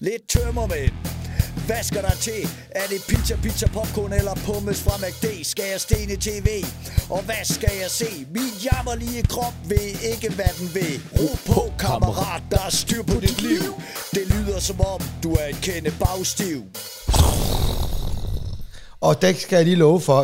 Lidt tømmermænd. Hvad skal der til? Er det pizza, pizza, popcorn eller pommes fra McD? Skal jeg stene tv? Og hvad skal jeg se? Min jammerlige krop ved ikke, hvad den vil. Ro på, kammerat, der er styr på dit liv. Det lyder som om, du er et kende bagstiv. Og der skal jeg lige love for,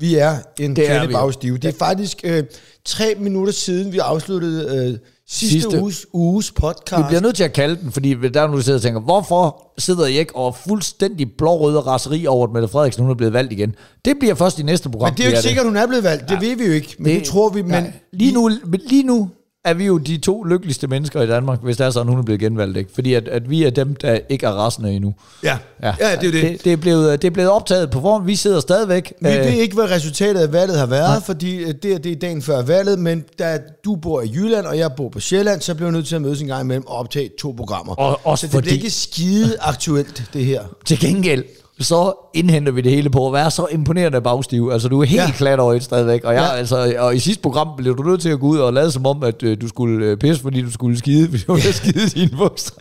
vi er en Det er kende bagstive. Det er faktisk øh, tre minutter siden, vi afsluttede øh, sidste, Sidste- uges, uges podcast. Vi bliver nødt til at kalde den, fordi der er nu, der sidder og tænker, hvorfor sidder I ikke og fuldstændig blå-røde raseri over, at Mette Frederiksen hun er blevet valgt igen? Det bliver først i næste program. men det er jo ikke sikkert, hun er blevet valgt. Det ved vi jo ikke. Men det, det tror vi. Men lige, nu, lige nu er vi jo de to lykkeligste mennesker i Danmark, hvis det er sådan, hun er blevet genvalgt. Ikke? Fordi at, at vi er dem, der ikke er rasende endnu. Ja, ja, ja det er det. det, det, er blevet, det er blevet optaget på forhånd. Vi sidder stadigvæk. Vi øh, ved ikke, hvad resultatet af valget har været, Nej. fordi øh, det, er- det er dagen før valget, men da du bor i Jylland, og jeg bor på Sjælland, så bliver vi nødt til at mødes en gang imellem og optage to programmer. Og også så det fordi- er ikke skide aktuelt, det her. Til gengæld, så indhenter vi det hele på at være så imponerende bagstiv. Altså, du er helt Ja. klat over et stadigvæk. Og, jeg, Ja. altså, og i sidste program blev du nødt til at gå ud og lade som om, at øh, du skulle øh, pisse, fordi du skulle skide, fordi du ville skide dine bukser.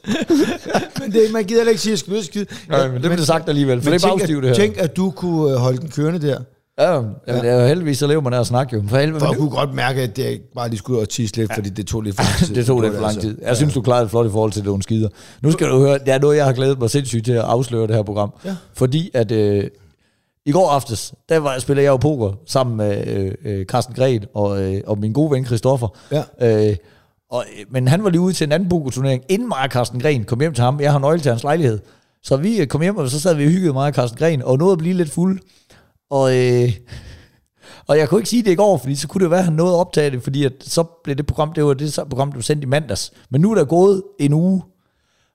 Men det, man gider ikke sige, at jeg skide. Nej, men det blev sagt alligevel, for Men det er bagstiv, at, det her. tænk, at du kunne øh, holde den kørende der. Ja, jamen, ja. Det er jo heldigvis, så lever man af at snakke jo. For helvede, jeg kunne godt mærke, at jeg bare lige skulle ud og tisse lidt, fordi det tog lidt for lang tid. det tog lidt for lang altså. tid. Jeg synes, du klarede det flot i forhold til, er en skider. Nu skal du høre, det er noget, jeg har glædet mig sindssygt til at afsløre det her program. Ja. Fordi at øh, i går aftes, der var, spillede jeg jo poker sammen med øh, øh, Carsten Gren og, øh, og min gode ven Christoffer. Ja. Øh, og, øh, men han var lige ude til en anden pokerturnering, inden mig og Carsten Gren kom hjem til ham. Jeg har nøgle til hans lejlighed. Så vi øh, kom hjem, og så sad vi og hyggede mig og Carsten Gren, og nåede at blive lidt fuld. Og, øh, og jeg kunne ikke sige det i går, fordi så kunne det være, at han nåede at optage det, fordi at så blev det program, det var det så program, du sendte sendt i mandags. Men nu er der gået en uge,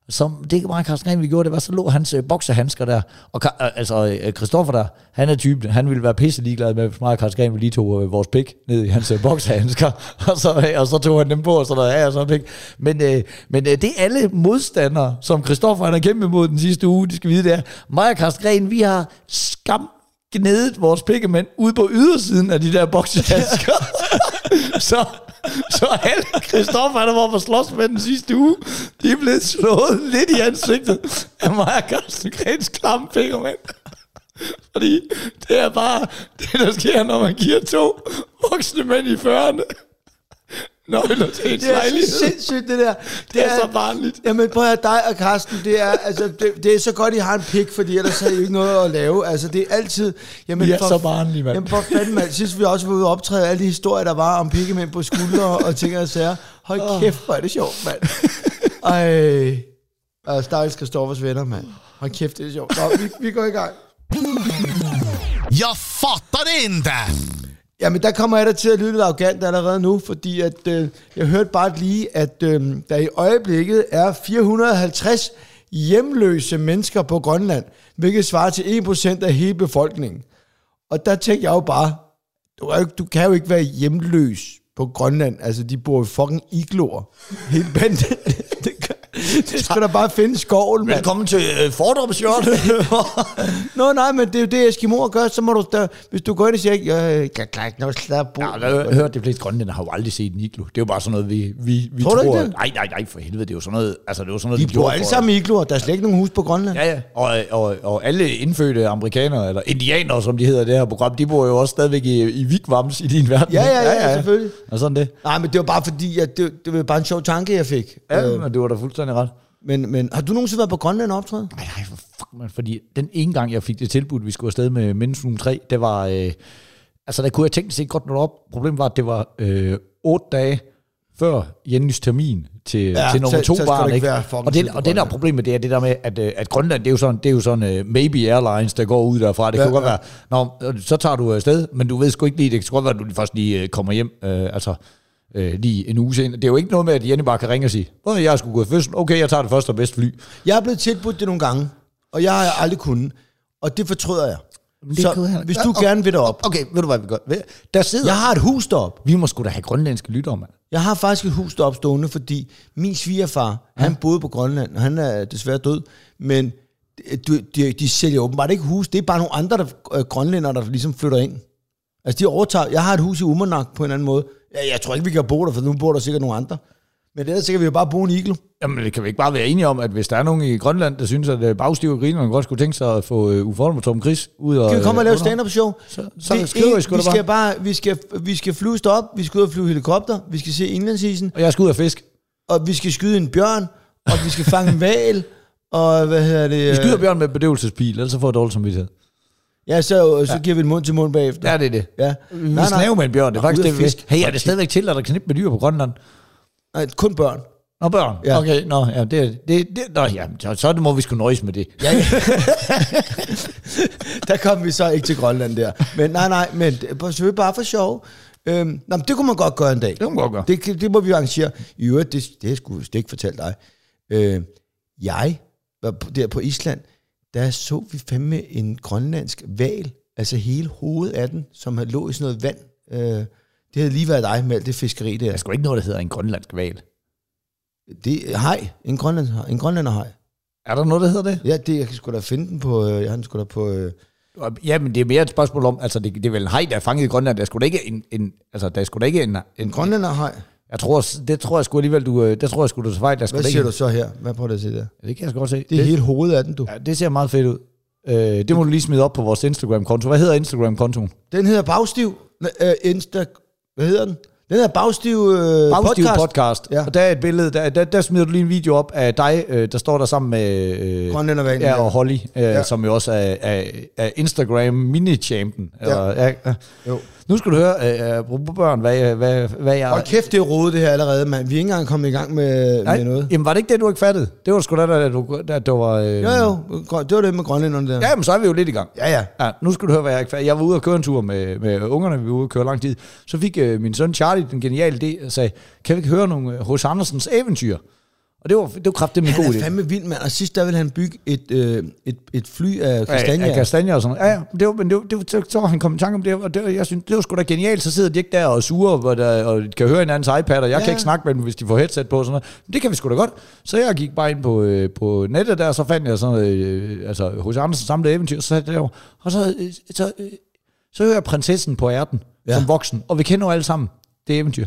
som det ikke bare Carsten Gren, vi gjorde, det var, så lå hans øh, boksehandsker der, og øh, altså øh, Christoffer der, han er typen, han ville være pisse ligeglad med, hvis mig og Carsten Gren vi lige tog øh, vores pik ned i hans øh, boksehandsker, og så, øh, og så tog han dem på, og så der ja, og så pik. Men, øh, men øh, det er alle modstandere, som Christoffer han har kæmpet mod den sidste uge, de skal vide det er, mig og Carsten Gren, vi har skam gnedet vores pikkemænd ude på ydersiden af de der boksehandsker. så, så alle Christoffer, der var på slås med den sidste uge, de er blevet slået lidt i ansigtet af mig og Carsten Grens klamme pikkemænd. Fordi det er bare det, der sker, når man giver to voksne mænd i 40'erne nøgler til ens Det er lejlighed. så sindssygt, det der. Det er så barnligt. Jamen prøv at høre, dig og Karsten, det er, altså, det, det er så godt, I har en pik, fordi ellers har I ikke noget at lave. Altså, det er altid... Jamen, er så barnlige, mand. Jamen, for fanden, mand. Sidst vi også var ude og optræde alle de historier, der var om pikkemænd på skuldre og ting og sager. Hold kæft, hvor er det sjovt, mand. Ej. Og stakkels Christoffers venner, mand. Hold kæft, det er sjovt. Nå, vi, vi går i gang. Jag fattar det inte! Jamen, der kommer jeg da til at lyde lidt arrogant allerede nu, fordi at, øh, jeg hørte bare lige, at øh, der i øjeblikket er 450 hjemløse mennesker på Grønland, hvilket svarer til 1% af hele befolkningen. Og der tænkte jeg jo bare, du, er, jo du kan jo ikke være hjemløs på Grønland. Altså, de bor jo fucking igloer. Helt banden. det, det skal der bare finde skoven, mand. Velkommen til øh, fordrumsjort. Nå, nej, men det er jo det, Eskimoer gør. Så må du, da, hvis du går ind og siger, jeg kan klare ikke noget slap Ja, jeg hørt, de fleste grønlænder har jo aldrig set en iglo. Det er jo bare sådan noget, vi, vi, vi Tror tror. ikke det? Nej, nej, nej, for helvede. Det er jo sådan noget, altså det er jo sådan noget, De bor alle sammen i igloer. Der er slet ikke nogen hus på Grønland. Ja, ja. Og, og, og alle indfødte amerikanere, eller indianere, som de hedder i det her program, de bor jo også stadigvæk i, i Vigvams i din verden. Ja, ja, ja, selvfølgelig. Og sådan det. Nej, men det var bare fordi, at det, det var bare en sjov tanke, jeg fik. Ja, Øh, men du var da fuldstændig ret. men, men har du nogensinde været på Grønland og optræde? Nej, nej, for fuck, man. Fordi den ene gang, jeg fik det tilbudt, vi skulle afsted med Mennesum 3, det var... Øh, altså, der kunne jeg tænke sig godt noget op. Problemet var, at det var øh, otte dage før Jennys termin til, Ja, til nummer så- to så barn. ikke være Og, det, og det der problemet, det er det der med, at, øh, at Grønland, det er jo sådan, det er jo sådan uh, maybe airlines, der går ud derfra. Det Ja, kan godt ja. være, Nå, så tager du afsted, men du ved sgu ikke lige, det kan godt være, at du først lige øh, kommer hjem, øh, altså øh, lige en uge senere. Det er jo ikke noget med, at Jenny bare kan ringe og sige, "Åh, jeg skulle gå i fødsel, okay, jeg tager det første og bedste fly. Jeg er blevet tilbudt det nogle gange, og jeg har aldrig kunnet. Og det fortryder jeg. det Så kunne hvis du Ja, gerne vil derop. Okay, ved du hvad vi gør? Der sidder... Jeg har et hus derop. Vi må sgu da have grønlandske lyttere, mand. Jeg har faktisk et hus deroppe stående, fordi min svigerfar, ja. han boede på Grønland, og han er desværre død, men de, de, de sælger åbenbart ikke hus. Det er bare nogle andre der, øh, grønlændere, der ligesom flytter ind. Altså de overtager, jeg har et hus i Umanak på en anden måde. Jeg, jeg tror ikke, vi kan bo der, for nu bor der sikkert nogle andre. Men ellers så kan vi jo bare bruge en iglo. Jamen, det kan vi ikke bare være enige om, at hvis der er nogen i Grønland, der synes, at øh, bagstiv og griner, godt skulle tænke sig at få uh, med Tom Chris ud og... Kan vi komme og lave øh, stand-up show? Så, så vi, skriver I sgu vi skal bare. vi skal, vi skal flyve op, vi skal ud og flyve helikopter, vi skal se indlandsisen, Og jeg skal ud og fisk. og vi skal skyde en bjørn, og vi skal fange en val, og hvad hedder det? Vi skyder bjørn med bedøvelsespil, ellers så får jeg dårlig samvittighed. Ja, så, så ja. giver vi en mund til mund bagefter. Ja, det er det. Ja. Vi skal snave med en bjørn, det er Nå, faktisk det, fiske. Hey, er det stadigvæk til, at der knippe med dyr på Grønland? Nej, kun børn. Nå, børn. Ja. Okay, nå, ja, det, det, det, nå, ja, så, så må vi sgu nøjes med det. Ja, ja. der kom vi så ikke til Grønland der. Men nej, nej, men det selvfølgelig bare for sjov. Øhm, nå, men det kunne man godt gøre en dag. Det kan man godt gøre. Det, det må vi arrangere. I øvrigt, det, det har jeg ikke fortalt dig. Øh, jeg var på- der på Island, der så vi fandme en grønlandsk val, altså hele hovedet af den, som havde lå i sådan noget vand. Øh, det havde lige været dig med alt det fiskeri der. Der er sgu ikke noget, der hedder en grønlandsk val. Det er hej, en, grønland, en grønlander hej. Er der noget, der hedder det? Ja, det, jeg kan sgu da finde den på, øh, jeg har den sgu da på, øh, Ja, men det er mere et spørgsmål om, altså det, det er vel en hej, der er fanget i Grønland. Der er da ikke en, en altså der er sgu da ikke en, en, en grønlander hej. Jeg tror, det tror jeg sgu alligevel, du, øh, det tror jeg sgu, du tager fejl. Sgu Hvad siger ikke, du så her? Hvad prøver du at se der? Det kan jeg sgu godt se. Det er hele hovedet af den, du. ja, det ser meget fedt ud. Øh, det må du lige smide op på vores Instagram-konto. Hvad hedder Instagram-kontoen? Den hedder Bagstiv. Øh, Insta... Hvad hedder den? Den hedder Bagstiv, øh, Bagstiv podcast. podcast. Ja. Og der er et billede, der, der, der smider du lige en video op af dig, øh, der står der sammen med... Øh, Grønlændervalen, Ja, ja. og Holly, øh, Ja. ja. som jo også er, er, er Instagram mini-champion. Eller, ja. Ja, Jo. Nu skal du høre, øh, apropos børn, hvad, jeg- hvad, hvad jeg... Hold kæft, det er rodet det her allerede, mand. Vi er ikke engang kommet i gang med, Nej, med noget. jamen var det ikke det, du ikke fattede? Det var sgu da, da du, da du var... Øh, Jo, jo. Det var det med grønlænderne der. Ja, men så er vi jo lidt i gang. ja. ja. Ja, nu skal du høre, hvad jeg ikke fattede. Jeg var ude og køre en tur med, med ungerne, vi var ude og køre lang tid. Så fik øh, min søn Charlie den geniale idé og sagde, kan vi ikke høre nogle H.C. Andersens eventyr? Og det var, det var kraftigt en god Han er idé. fandme vild, mand. Og sidst der ville han bygge et, øh, et, et fly af kastanjer. Af, af kastanjer og sådan noget. Ja, ja, men det var, men det var, det var, så, så var han kommet i tanke om det, og det, jeg synes, det var sgu da genialt, så sidder de ikke der og suger, hvor der, og de kan høre hinandens iPad, og jeg ja. Kan ikke snakke med dem, hvis de får headset på og sådan noget. Men det kan vi sgu da godt. Så jeg gik bare ind på, øh, på nettet der, og så fandt jeg sådan noget, øh, altså hos Andersen samlede eventyr, så satte jeg derovre, og så, øh, så, øh, så hører jeg prinsessen på ærten, ja. Ja. som voksen, og vi kender jo alle sammen det eventyr.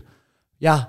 Jeg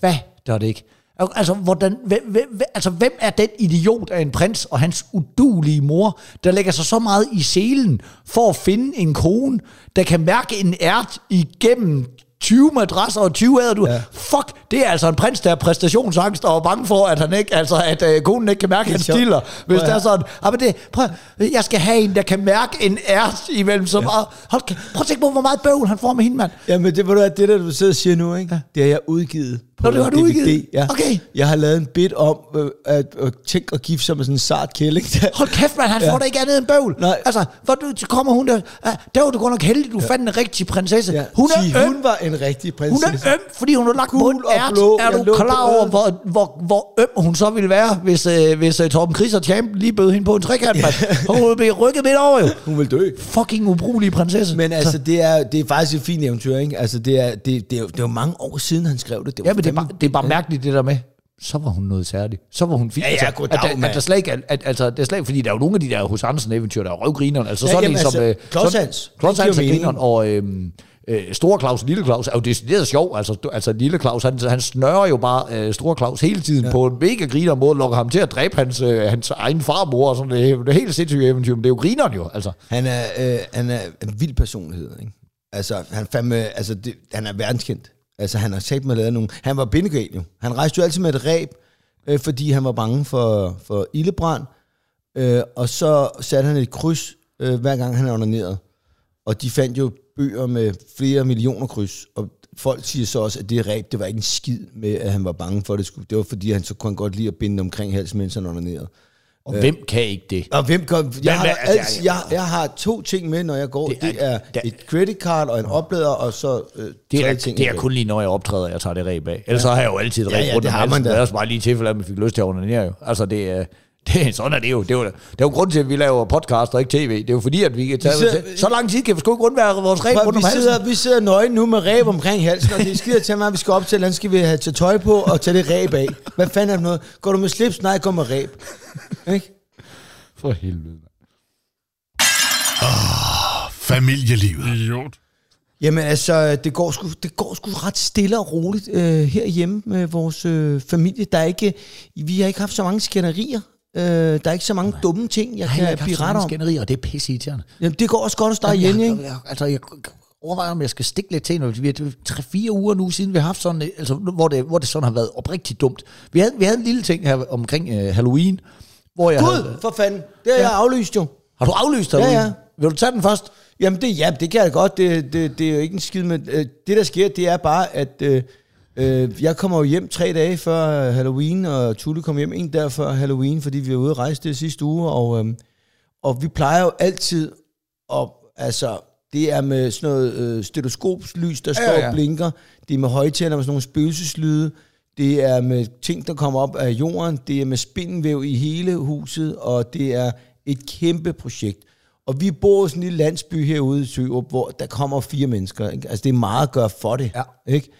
fatter det ikke. Altså, hvordan, hvem, hvem, altså, hvem er den idiot af en prins og hans udulige mor, der lægger sig så meget i selen for at finde en kone, der kan mærke en ært igennem 20 madrasser og 20 æder, du. Ja. Ja. Fuck, det er altså en prins, der er præstationsangst og er bange for, at han ikke, altså, at øh, konen ikke kan mærke hans stiller. Hvis Prøv det er sådan, ah, men det, prøv, jeg skal have en, der kan mærke en ært imellem så meget. Hold, prøv at tænke på, hvor meget bøvl han får med hende, mand. Jamen, det, ved du det der, du sidder og siger nu, ikke? Ja. det har jeg udgivet på Nå, det har du DVD. udgivet? Ja. Okay. Jeg har lavet en bit om øh, at, at tænke og gifte sig med sådan en sart kælling. Hold kæft, man, han Ja. får da ikke andet end bøvl. Nej. Altså, hvor du, kommer hun der, ah, der var du godt nok heldig, du ja. fandt en rigtig prinsesse. Ja. Hun er Sig, øm, hun var en rigtig hun prinsesse. er øm, fordi hun har lagt Gul mund og blå. Er du klar over, hvor, hvor, hvor øm hun så ville være, hvis, øh, hvis øh, Torben Chris og Champ lige bød hende på en trekant, mand. Hun ville blive rykket midt over, jo. Hun vil dø. Fucking ubrugelig prinsesse. Men altså, det er, det er faktisk et fint eventyr, ikke? Altså, det er, det, det, er, det er jo mange år siden, han skrev det. det var Ja, men det er, bare, det er bare mærkeligt, det der med, så var hun noget særligt. Så var hun fint. Ja, ja, altså, goddag, at, at der slet ikke, er- at, altså, det er slet fordi der er jo nogle af de der hos Andersen eventyr, der er røvgrineren. Altså Ja, sådan jamen, en som... altså, øh, Hans, Hans er grineren, og øhm, øh, Store Claus og Lille Claus er jo decideret sjov. Altså, altså Lille Claus, han, han snører jo bare øh, Store Claus hele tiden ja. på en mega griner måde, lukker ham til at dræbe hans, øh, hans egen farmor og sådan det, det er helt sindssygt eventyr, men det er jo grineren jo, altså. Han er, øh, han er en vild personlighed, ikke? Altså, han, fandme, altså det, han er verdenskendt. Altså, han har sagt med lavet nogle... Han var bindegal jo. Han rejste jo altid med et ræb, øh, fordi han var bange for, for ildebrand. Øh, og så satte han et kryds, øh, hver gang han onanerede. Og de fandt jo bøger med flere millioner kryds. Og folk siger så også, at det ræb, det var ikke en skid med, at han var bange for, at det skulle. Det var fordi, han så kunne godt lide at binde omkring halsen, mens han onanerede. Og øh. hvem kan ikke det? Og hvem kom, jeg, har, altså, jeg, jeg har to ting med, når jeg går. Det er, det er et credit card og en oplader, og så øh, Det tre er, ting. det er kun lige, når jeg optræder, jeg tager det ræb af. Ellers så har jeg jo altid et Ja, ræb ja, rundt det har man halsen. da. Det er også bare lige i tilfælde, at man fik lyst til at onanere jo. Altså, det er... Det, sådan er det jo. Det er jo, det er jo grund til, at vi laver podcast og ikke tv. Det er jo fordi, at vi kan tage... sidder- så lang tid kan vi sgu ikke undvære vores ræb rundt om vi, halsen. sidder, vi sidder nøgne nu med ræb omkring halsen, og det er skidt at tage mig, vi skal op til, hvordan skal vi have til tøj på og tage det ræb af. Hvad fanden er det noget? Går du med slips? Nej, går med ræb. Ikke? For helvede. Familielivet. Idiot. Jamen altså, det går sgu, det går sgu ret stille og roligt øh, herhjemme med vores øh, familie. Der er ikke, vi har ikke haft så mange skænderier. Øh, der er ikke så mange dumme ting, jeg Jeg har kan haft blive ret om. skænderier, og det er pisse. Jamen, det går også godt at starte Jamen, igen, jeg, ikke? jeg, altså, jeg overvejer, om jeg skal stikke lidt til, når vi er tre-fire uger nu siden, vi har haft sådan, øh, altså, hvor, det, hvor det sådan har været oprigtigt dumt. Vi havde, vi havde en lille ting her omkring uh, Halloween, hvor jeg havde, Gud, for fanden. Det har jeg aflyst jo. Har du aflyst Ja, Halloween? ja. Vil du tage den først? Jamen det, ja, det kan jeg godt. Det, det, det er jo ikke en skid, men øh, det der sker, det er bare, at øh, øh, jeg kommer jo hjem tre dage før Halloween, og Tulle kom hjem en dag før Halloween, fordi vi var ude at rejse det sidste uge, og, øh, og vi plejer jo altid, og altså, det er med sådan noget øh, stetoskopslys, der står Ja, ja. og blinker, det er med højtaler med sådan nogle spøgelseslyde, det er med ting, der kommer op af jorden, det er med spindelvæv i hele huset, og det er et kæmpe projekt. Og vi bor i sådan en lille landsby herude i Sørup, hvor der kommer fire mennesker. Ikke? Altså, det er meget at gøre for det. Ja. Ikke?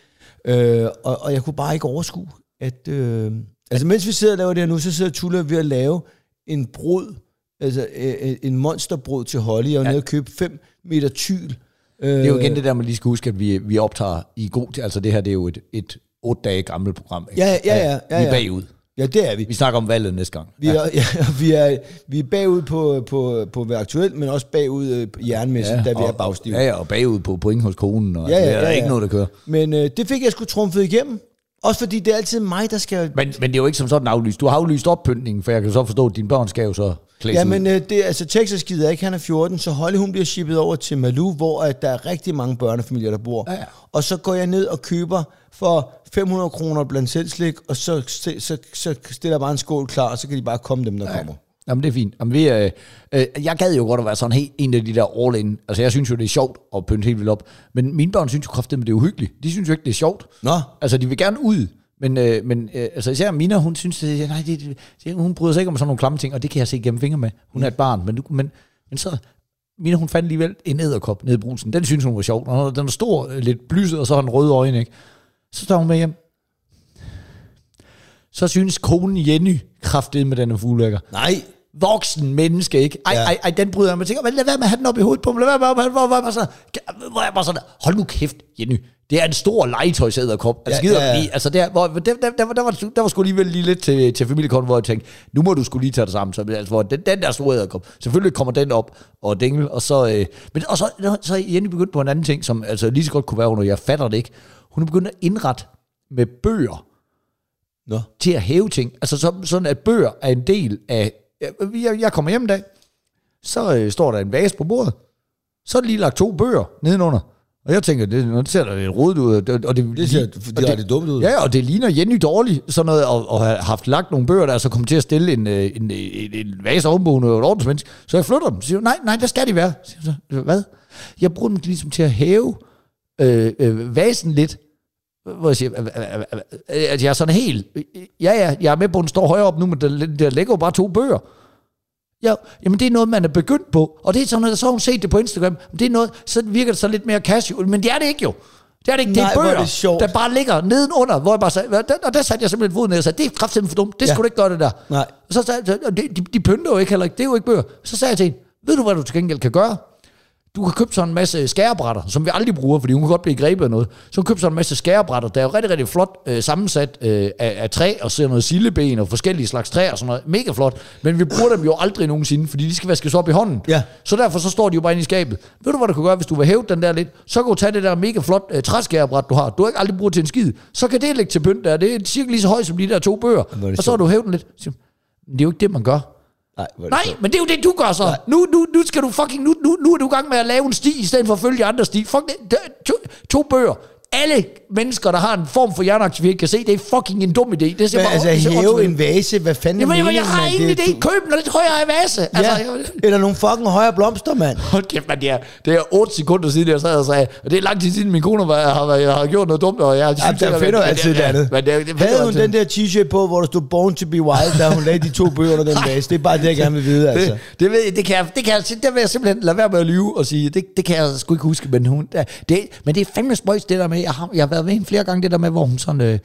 Øh, og, og jeg kunne bare ikke overskue, at... Øh, altså, mens vi sidder og laver det her nu, så sidder Tulla ved at lave en brud, altså øh, en monsterbrud til Holly. Jeg var ja. nede og købe 5 meter tyl. Øh, Det er jo igen det der, man lige skal huske, at vi, vi optager i god tid. Altså det her, det er jo et, et otte dage gammelt program. Ikke? Ja, ja, ja, ja, Vi er ja. bagud. Ja, det er vi. Vi snakker om valget næste gang. Vi er, ja, vi er, vi er bagud på, på, på at være aktuelt, men også bagud øh, jernmæssigt, ja, da vi og, er bagstive. Ja, ja, og bagud på point hos konen. Og Ja, ja, er ja, ja. ikke noget, der kører. Men øh, det fik jeg sgu trumfet igennem. Også fordi det er altid mig, der skal... Men, men det er jo ikke som sådan aflyst. Du har aflyst oppyntningen, for jeg kan så forstå, at dine børn skal jo så klædes Ja, ud. men øh, det, altså, Texas gider ikke, han er 14, så Holly hun bliver shippet over til Malou, hvor at der er rigtig mange børnefamilier, der bor. Ja, ja. Og så går jeg ned og køber for 500 kroner blandt selv slik, og så, så, så, så stiller jeg bare en skål klar, og så kan de bare komme dem, der ja. kommer. Jamen, det er fint. Jamen, vi, øh, øh, jeg gad jo godt at være sådan helt en af de der all-in. Altså, jeg synes jo, det er sjovt at pynte helt vildt op. Men mine børn synes jo kraftigt, det er uhyggeligt. De synes jo ikke, det er sjovt. Nå. Altså, de vil gerne ud. Men, øh, men øh, altså især Mina, hun synes, det, nej, det, det, hun bryder sig ikke om sådan nogle klamme ting, og det kan jeg se gennem fingre med. Hun er et barn, men, men, men så, Mina, hun fandt alligevel en æderkop nede i brusen. Den synes hun var sjov. Den er stor, øh, lidt blyset, og så har den røde øjne, ikke? Så tager hun med hjem. Så synes konen Jenny kraftet med den er fuglækker Nej. voksen menneske, ikke? Ej, Ja. ej, ej, den bryder jeg mig. Tænker, lad være med at have den op i hovedet på mig. Lad være med at have den hvor, hvor, sådan, hvor sådan, hold nu kæft, Jenny. Det er en stor legetøjsæderkop. Altså, Ja, gider ja, ja, altså der, hvor, der, der, der, der, var, der var sgu alligevel lige lidt til, til familiekonten, hvor jeg tænkte, nu må du skulle lige tage det sammen. Så, altså, hvor den, den der store æderkop, selvfølgelig kommer den op og dingle, og så, øh, men, og så, så er Jenny begyndt på en anden ting, som altså, lige så godt kunne være under, jeg fatter det ikke. Hun er begyndt at indrette med bøger Nå. til at hæve ting. Altså så, sådan, at bøger er en del af... Jeg, jeg kommer hjem en dag, så øh, står der en vase på bordet, så er der lige lagt to bøger nedenunder. Og jeg tænker, det, nu ser der lidt rodet ud. Og det, og det, Det ser og direkte dumt ud. Ja, og det ligner Jenny dårligt, sådan noget, og, og have haft lagt nogle bøger der, så kommer til at stille en, øh, en, en, en vase ovenpå noget ordensmenneske. Så jeg flytter dem. Siger, nej, nej, der skal de være. Så, hvad? Jeg bruger dem ligesom til at hæve øh, øh, vasen lidt, hvor jeg siger, "Hva- hva- hva- hva- at jeg er sådan helt, ja ja, jeg er med på, at den står højere op nu, men der, der ligger jo bare to bøger. Ja, jamen det er noget, man er begyndt på, og det er sådan noget, så har hun set det på Instagram, det er noget, så virker det så lidt mere casual, men det er det ikke jo. Det er det ikke, det Nej, er er bøger, det sjovt. der bare ligger nedenunder, hvor jeg bare sagde, og der satte jeg simpelthen foden ned og sagde, det er kraftigt for dumt, det Ja. skulle du ikke gøre det der. Nej. Og så sagde de, de, de pynter jo ikke heller ikke, det er jo ikke bøger. Så sagde jeg til hende, ved du hvad du til gengæld kan gøre? Du kan købe sådan en masse skærebrætter, som vi aldrig bruger, fordi hun kan godt blive grebet af noget. Så købe sådan en masse skærebrætter, der er jo rigtig, rigtig flot øh, sammensat øh, af, af træ, og så noget silleben og forskellige slags træ og sådan noget. Mega flot. Men vi bruger dem jo aldrig nogensinde, fordi de skal vaskes op i hånden. Ja. Så derfor så står de jo bare inde i skabet. Ved du, hvad du kan gøre, hvis du vil hæve den der lidt? Så kan du tage det der mega flot øh, træskærebræt, du har. Du har ikke aldrig brugt til en skid. Så kan det ligge til pynt der. Det er cirka lige så højt som de der to bøger. Er Og så har du hævet den lidt. Så siger hun, "Men Det er jo ikke det, man gør. Nej, det Nej, men det er jo det, du gør så. Nu, nu, nu skal du fucking, nu, nu, nu er du i gang med at lave en sti, i stedet for at følge andre sti. Fuck det, det to, to bøger. Alle mennesker, der har en form for hjerneaktivitet, kan se, det er fucking en dum idé. Det er Men altså, er hæve en vase, hvad fanden Jamen, jeg har ingen idé. Køb den lidt højere vase. Ja, Altså, jeg, eller nogle fucking højere blomster, mand. Hold kæft, man, det er, det er 8 sekunder siden, jeg sad og sagde, og det er lang tid siden, min kone var, har, været- har gjort noget dumt, og jeg synes, Jamen, der finder altid det andet. Men det, det Havde hun altid. den der t-shirt på, hvor der stod Born to be Wild, da hun lagde de to bøger under den vase? Det er bare det, jeg gerne vil vide, altså. Det, det, ved, jeg- det, kan jeg, det, kan jeg, det vil jeg simpelthen lade være med at lyve og sige. Det, det kan jeg sgu ikke huske, men, hun, det, men det er fandme spøjs, det der med, jeg har, jeg har været med hende flere gange, det der med, hvor hun sådan, øh,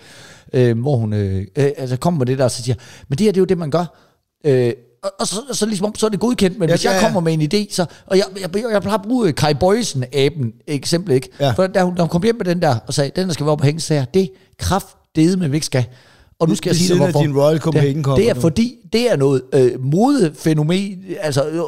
øh, hvor hun øh, øh, altså kommer med det der, og så siger, men det her, det er jo det, man gør. Øh, og, og så, så, ligesom, så er det godkendt, men Ja, hvis jeg ja, ja. kommer med en idé, så, og jeg, jeg, jeg, jeg plejer at bruge Kai Bøjsen-aben, eksempel ikke, Ja. for da hun, da hun kom hjem med den der, og sagde, den der skal være op og hænge, så sagde jeg, det er kraftedeme, med, vi ikke skal. Og nu skal Ved jeg sige dig, hvorfor. din Royal Copenhagen-kop, det, det er du. fordi, det er noget øh, modefænomen, altså øh,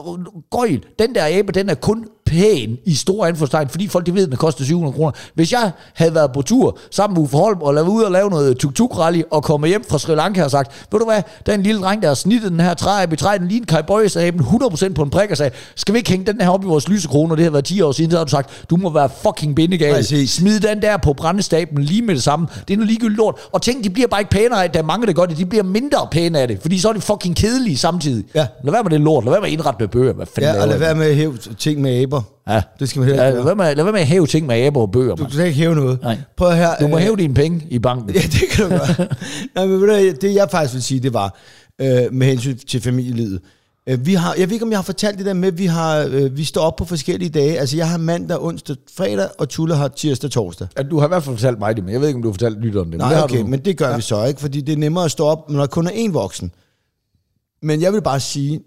gøjl, den der abe, den er kun pæn i store anfortegn, fordi folk de ved, at den koster 700 kroner. Hvis jeg havde været på tur sammen med Uffe Holm og lavet ud og lave noget tuk-tuk-rally og komme hjem fra Sri Lanka og sagt, ved du hvad, der er en lille dreng, der har snittet den her træabe i træet, den lige en Kai Boyes aben 100% på en prik og sagde, skal vi ikke hænge den her op i vores lysekroner, det har været 10 år siden, så har du sagt, du må være fucking bindegal. Præcis. Smid den der på brændestaben lige med det samme. Det er noget ligegyldigt lort. Og ting, de bliver bare ikke pænere af, der er mange, der gør det. De bliver mindre pæne af det, fordi så er de fucking kedelige samtidig. Ja. Lad være med det lort. Lad være med at indrette med bøger. Hvad fanden Ja, og lad være med at hæve ting med aber. Ja. Det skal man heller Ja, ikke lad, gøre. være med, lad være med at hæve ting med aber og bøger, Du kan ikke hæve noget. Nej. Prøv her. Du må øh, hæve dine penge i banken. Ja, det kan du gøre. Nej, men hvad, det jeg faktisk vil sige, det var øh, med hensyn til familielivet. Øh, vi har, jeg ved ikke, om jeg har fortalt det der med, at vi, har, øh, vi står op på forskellige dage. Altså, jeg har mandag, onsdag, fredag, og Tulle har tirsdag, torsdag. Ja, du har i hvert fald fortalt mig det, men jeg ved ikke, om du har fortalt lytteren det. men det Nej, har okay, du. men det gør ja. vi så ikke, fordi det er nemmere at stå op, når der kun er én voksen. Men jeg vil bare sige,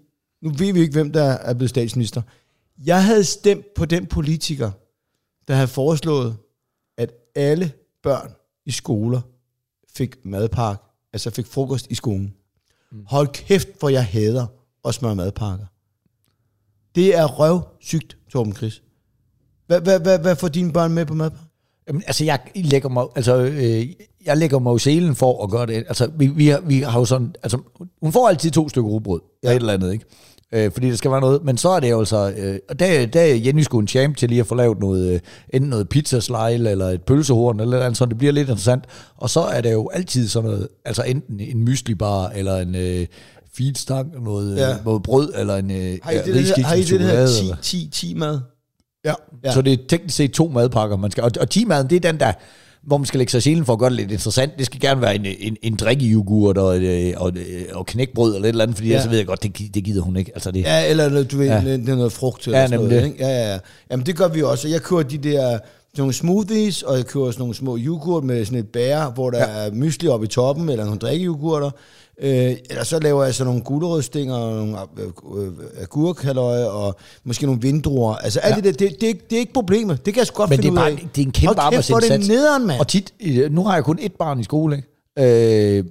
nu ved vi ikke, hvem der er blevet statsminister. Jeg havde stemt på den politiker, der havde foreslået, at alle børn i skoler fik madpakke, altså fik frokost i skolen. Mm. Hold kæft, hvor jeg hader at smøre madpakker. Det er røvsygt, Torben Chris. Hvad, hvad, hvad, hvad får dine børn med på madpakke? Jamen, altså, jeg lægger mig, altså, øh, jeg lægger mig jo selen for at gøre det. Altså, vi, vi, har, vi har jo sådan, altså, hun får altid to stykker rugbrød, ja. Ja. et eller andet, ikke? Øh, fordi der skal være noget, men så er det jo altså, øh, og der, der er Jenny sgu en champ til lige at få lavet noget, øh, enten noget pizzaslejl, eller et pølsehorn, eller andet, så det bliver lidt interessant. Og så er der jo altid sådan noget, altså enten en myslibar, eller en øh, feedstang, noget, ja. Ja. noget brød, eller en øh, Har I ja, det, har I det, der chokolade, hedder eller- 10-10 mad? Ja. Ja. Så det er teknisk set to madpakker, man skal. Og, og timaden, det er den der, hvor man skal lægge sig selen for at gøre det lidt interessant. Det skal gerne være en, en, en drikkejoghurt og, et, og, et, og knækbrød eller et eller andet, fordi ja. Så ved jeg godt, det, det gider hun ikke. Altså det, Ja, eller du ved, Ja. det er noget frugt eller Ja, sådan noget. det. Ikke? Ja, ja, ja. Jamen, det gør vi også. Jeg kører de der sådan nogle smoothies, og jeg kører sådan nogle små yoghurt med sådan et bær, hvor der ja. er mysli oppe i toppen, eller nogle drikkeyoghurter. Øh, eller så laver jeg sådan nogle gulerodstinger, og nogle øh, øh, agurkhalløje, og måske nogle vindruer. Altså alt Ja. det der, det, det, er ikke- det er ikke problemet. Det kan jeg sgu godt men det finde er, ud bare, af. det er en kæmpe Hold kæft, er det arbejdsindsats. nederen, mand. Og tit, nu har jeg kun ét barn i skole, ikke? Øh,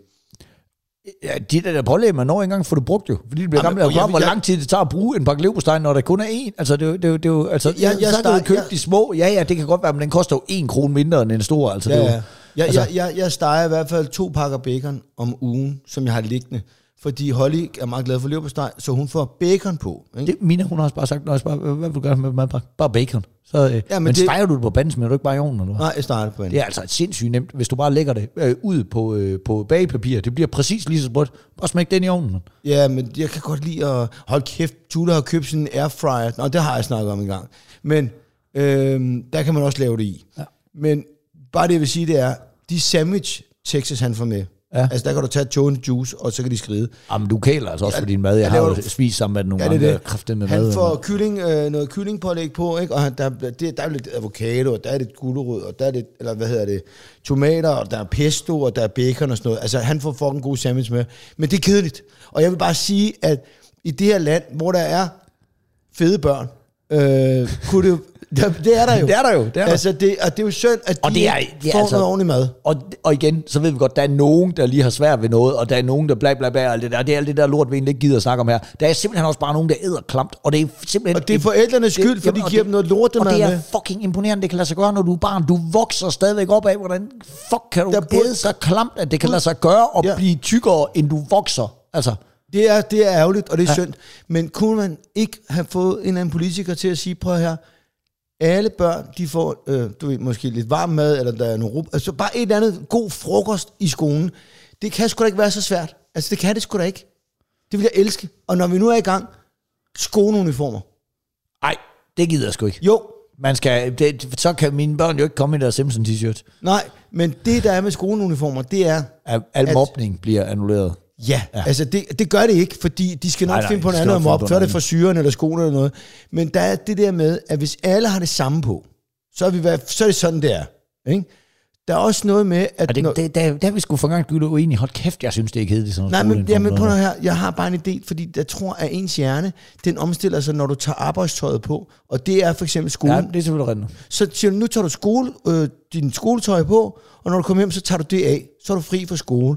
Ja, de der, der pålæg, man når ikke engang få det brugt jo. Fordi det bliver og jeg- Jeg, hvor lang tid det tager at bruge en pakke leverpostej, når der kun er én. Altså, det, er det, er det, er altså, Jeg- jeg, jeg jeg, så kan du start- købe jeg- de små. Ja, ja, det kan godt være, men den koster jo en krone mindre end en stor. Altså, Ja, det er ja. Jeg, altså- jeg, jeg, jeg steger i hvert fald to pakker bacon om ugen, som jeg har liggende. Fordi Holly er meget glad for leverpostej, så hun får bacon på. Ikke? Det, Mina, hun har også bare sagt, når spørger, hvad vil du gøre med madpakke? Bare bacon. Så, øh, ja, men men det- steger du det på banden, smider du ikke bare i ovnen? Eller? hvad? Nej, jeg starter på en. Det er altså sindssygt nemt, hvis du bare lægger det øh, ud på, øh, på bagepapir. Det bliver præcis lige så sprødt. Bare smæk den i ovnen. mand. Ja, men jeg kan godt lide at... Hold kæft, Tulle har købt sådan en airfryer. Nå, det har jeg snakket om en gang. Men øhm, der kan man også lave det i. Ja. Men bare det, jeg vil sige, det er, de sandwich Texas han får med. Ja. Altså, der kan du tage tone juice, og så kan de skride. Jamen, du kæler altså også for din mad. Jeg jeg har jo spist sammen med nogle Ja, det andre det. kræfter med Han mad. får kylling, øh, noget kyllingpålæg på, ikke? og han, der, der, der er lidt avocado, og der er lidt gulerod, og der er lidt, eller hvad hedder det, tomater, og der er pesto, og der er bacon og sådan noget. Altså, han får fucking god sandwich med. Men det er kedeligt. Og jeg vil bare sige, at i det her land, hvor der er fede børn, øh, kunne det der, det er der jo. Det er der jo, det er der. Altså, det, og det er jo synd, at Og de det er- det er får altså- noget ordentligt mad. Og, og igen, så ved vi godt, der er nogen, der lige har svært ved noget, og der er nogen, der bla bla bla, og alt det der. Det er alt det der lort, vi egentlig ikke gider at snakke om her. Der er simpelthen også bare nogen, der æder klamt, og det er simpelthen... Og det er forældrenes skyld, for de giver det- dem noget lortemad Og det er med. fucking imponerende, det kan lade sig gøre, når du er barn. Du vokser stadigvæk op af, hvordan fuck kan du Der burde- æde så klamt, at det kan lade sig gøre og Ja. blive tykkere, end du vokser. Altså, Det er, det er ærgerligt, og det er ja. synd. Men kunne man ikke have fået en eller anden politiker til at sige, prøv her, alle børn, de får, øh, du ved, måske lidt varm mad, eller der er nogle rub, altså bare et eller andet god frokost i skolen. Det kan sgu da ikke være så svært. Altså, det kan det sgu da ikke. Det vil jeg elske. Og når vi nu er i gang, skoleuniformer. nej, det gider jeg sgu ikke. Jo, Man skal, det, så kan mine børn jo ikke komme i deres Simpson t-shirt. nej, men det, der er med skoleuniformer, det er, Al, al mobning bliver annulleret. Ja, ja. altså det, det gør det ikke, fordi de skal nok Nej, finde på en anden finde op, noget det for syren eller skolen eller noget. Men der er det der med, at hvis alle har det samme på, så er, vi, så er det sådan, det er. Ikke? Der er også noget med, at... Og det, når- det, der, der er vi sgu for gang skyld uenige. Hold kæft, jeg synes, det er kedeligt. Sådan Nej, men, jamen, skoleinform prøv her. Jeg har bare en idé, fordi jeg tror, at ens hjerne, den omstiller sig, når du tager arbejdstøjet på. Og det er for eksempel skolen. Ja, Ja. det er selvfølgelig rigtigt. Så siger du, nu tager du skole, øh, din skoletøj på, og når du kommer hjem, så tager du det af. Så er du fri fra skole.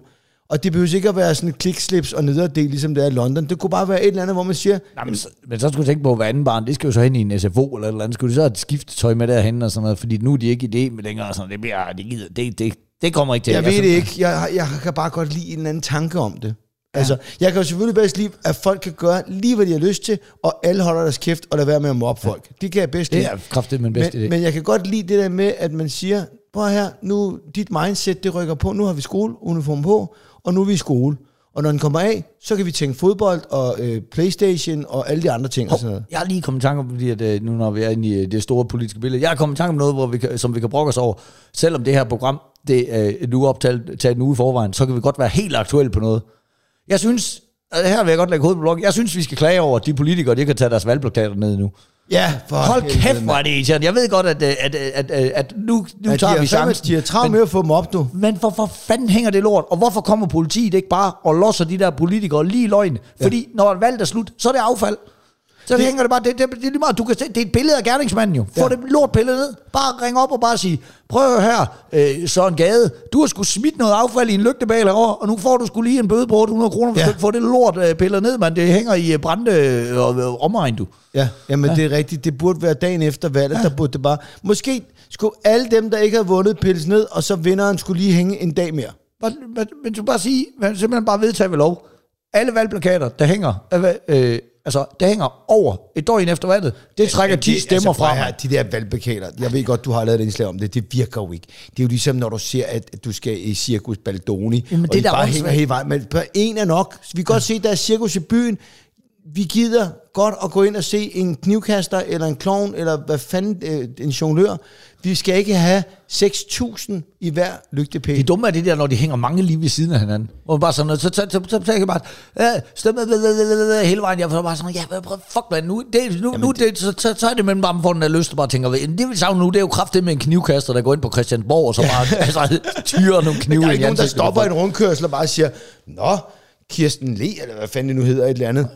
Og det behøver ikke at være sådan et klikslips og nederdel, ligesom det er i London. Det kunne bare være et eller andet, hvor man siger, Nej, men, så, men så skulle du tænke på, hvad anden barn, det skal jo så hen i en SFO eller et eller andet. Skulle de så have et skiftetøj med derhen og sådan noget, fordi nu er de ikke i det med længere og sådan. Det, bliver, det, gider, det, det, det kommer ikke til. jeg ved synes- det ikke, jeg, jeg kan bare godt lide en eller anden tanke om det. Altså, jeg kan jo selvfølgelig bedst lide, at folk kan gøre lige, hvad de har lyst til, og alle holder deres kæft og lader være med at mobbe folk. Det kan jeg bedst Det lide. er kraftigt min bedste idé. men, men jeg kan godt lide det der med, at man siger, prøv her, nu dit mindset, det rykker på, nu har vi skoleuniform på, og nu er vi i skole. Og når den kommer af, så kan vi tænke fodbold og øh, Playstation og alle de andre ting og sådan noget. Jeg har lige kommet i tanke om, fordi at, øh, nu når vi er inde i øh, det store politiske billede, jeg har kommet i tanke om noget, hvor vi kan, som vi kan brokke os over. Selvom det her program, det er øh, nu optaget taget en uge i forvejen, så kan vi godt være helt aktuelle på noget. Jeg synes, og her vil jeg godt lægge hovedet på blokken, jeg synes, vi skal klage over, at de politikere, de kan tage deres valgplakater ned nu. Ja, for Hold kæft, hvor er det irriterende. Jeg ved godt, at, øh, at, at, at, at nu, nu Ja, tager de vi chancen. De har travlt med at få dem op, du. Men for, for fanden hænger det lort? Og hvorfor kommer politiet ikke bare og losser de der politikere lige i løgn? Fordi når et valg er slut, så er det affald. Så det, hænger det bare, det, det, det, er lige meget, du kan se, det er et billede af gerningsmanden jo. Få Ja. det lort pillet ned. Bare ring op og bare sige, prøv her, øh, Søren Gade, du har sgu smidt noget affald i en lygtebal herovre, og nu får du sgu lige en bøde på 800 kroner, hvis Ja. du ikke får det lort øh, pillet ned, man. Det hænger i øh, brændte øh, og, øh, omegn, du. Ja, jamen ja. det er rigtigt. Det burde være dagen efter valget, ja. der burde det bare... Måske skulle alle dem, der ikke har vundet, pilles ned, og så vinderen skulle lige hænge en dag mere. Bare, men, men du bare sige, man simpelthen bare vedtage ved lov. Alle valgplakater, der hænger, øh, øh, altså, der hænger over et døgn efter valget, det trækker 10 stemmer prøv fra her. De der valgplakater, jeg ved godt, du har lavet et indslag om det, det virker jo ikke. Det er jo ligesom, når du ser, at du skal i Circus Baldoni, Jamen, og det de da bare også hænger hele vejen. Men en er nok. Vi kan godt se, at der er cirkus i byen. Vi gider godt at gå ind og se en knivkaster, eller en klovn, eller hvad fanden, øh, en jonglør. Vi skal ikke have 6.000 i hver lygtepæl. Det dumme er det der, når de hænger mange lige ved siden af hinanden. Hvor man bare sådan noget, så, så, så, så, så jeg bare, ja, stemme hele vejen. Jeg var bare sådan, ja, men prøv, fuck man, nu, det, nu, nu det, så, så, så, er det mellem bare for den der lyst, og bare tænker, "Jamen, det vi savner nu, det er jo kraftigt med en knivkaster, der går ind på Christiansborg, og så bare altså, tyrer nogle knive der er ikke nogen, der stopper en rundkørsel og bare siger, Nå, Kirsten Le, eller hvad fanden det nu hedder, et eller andet.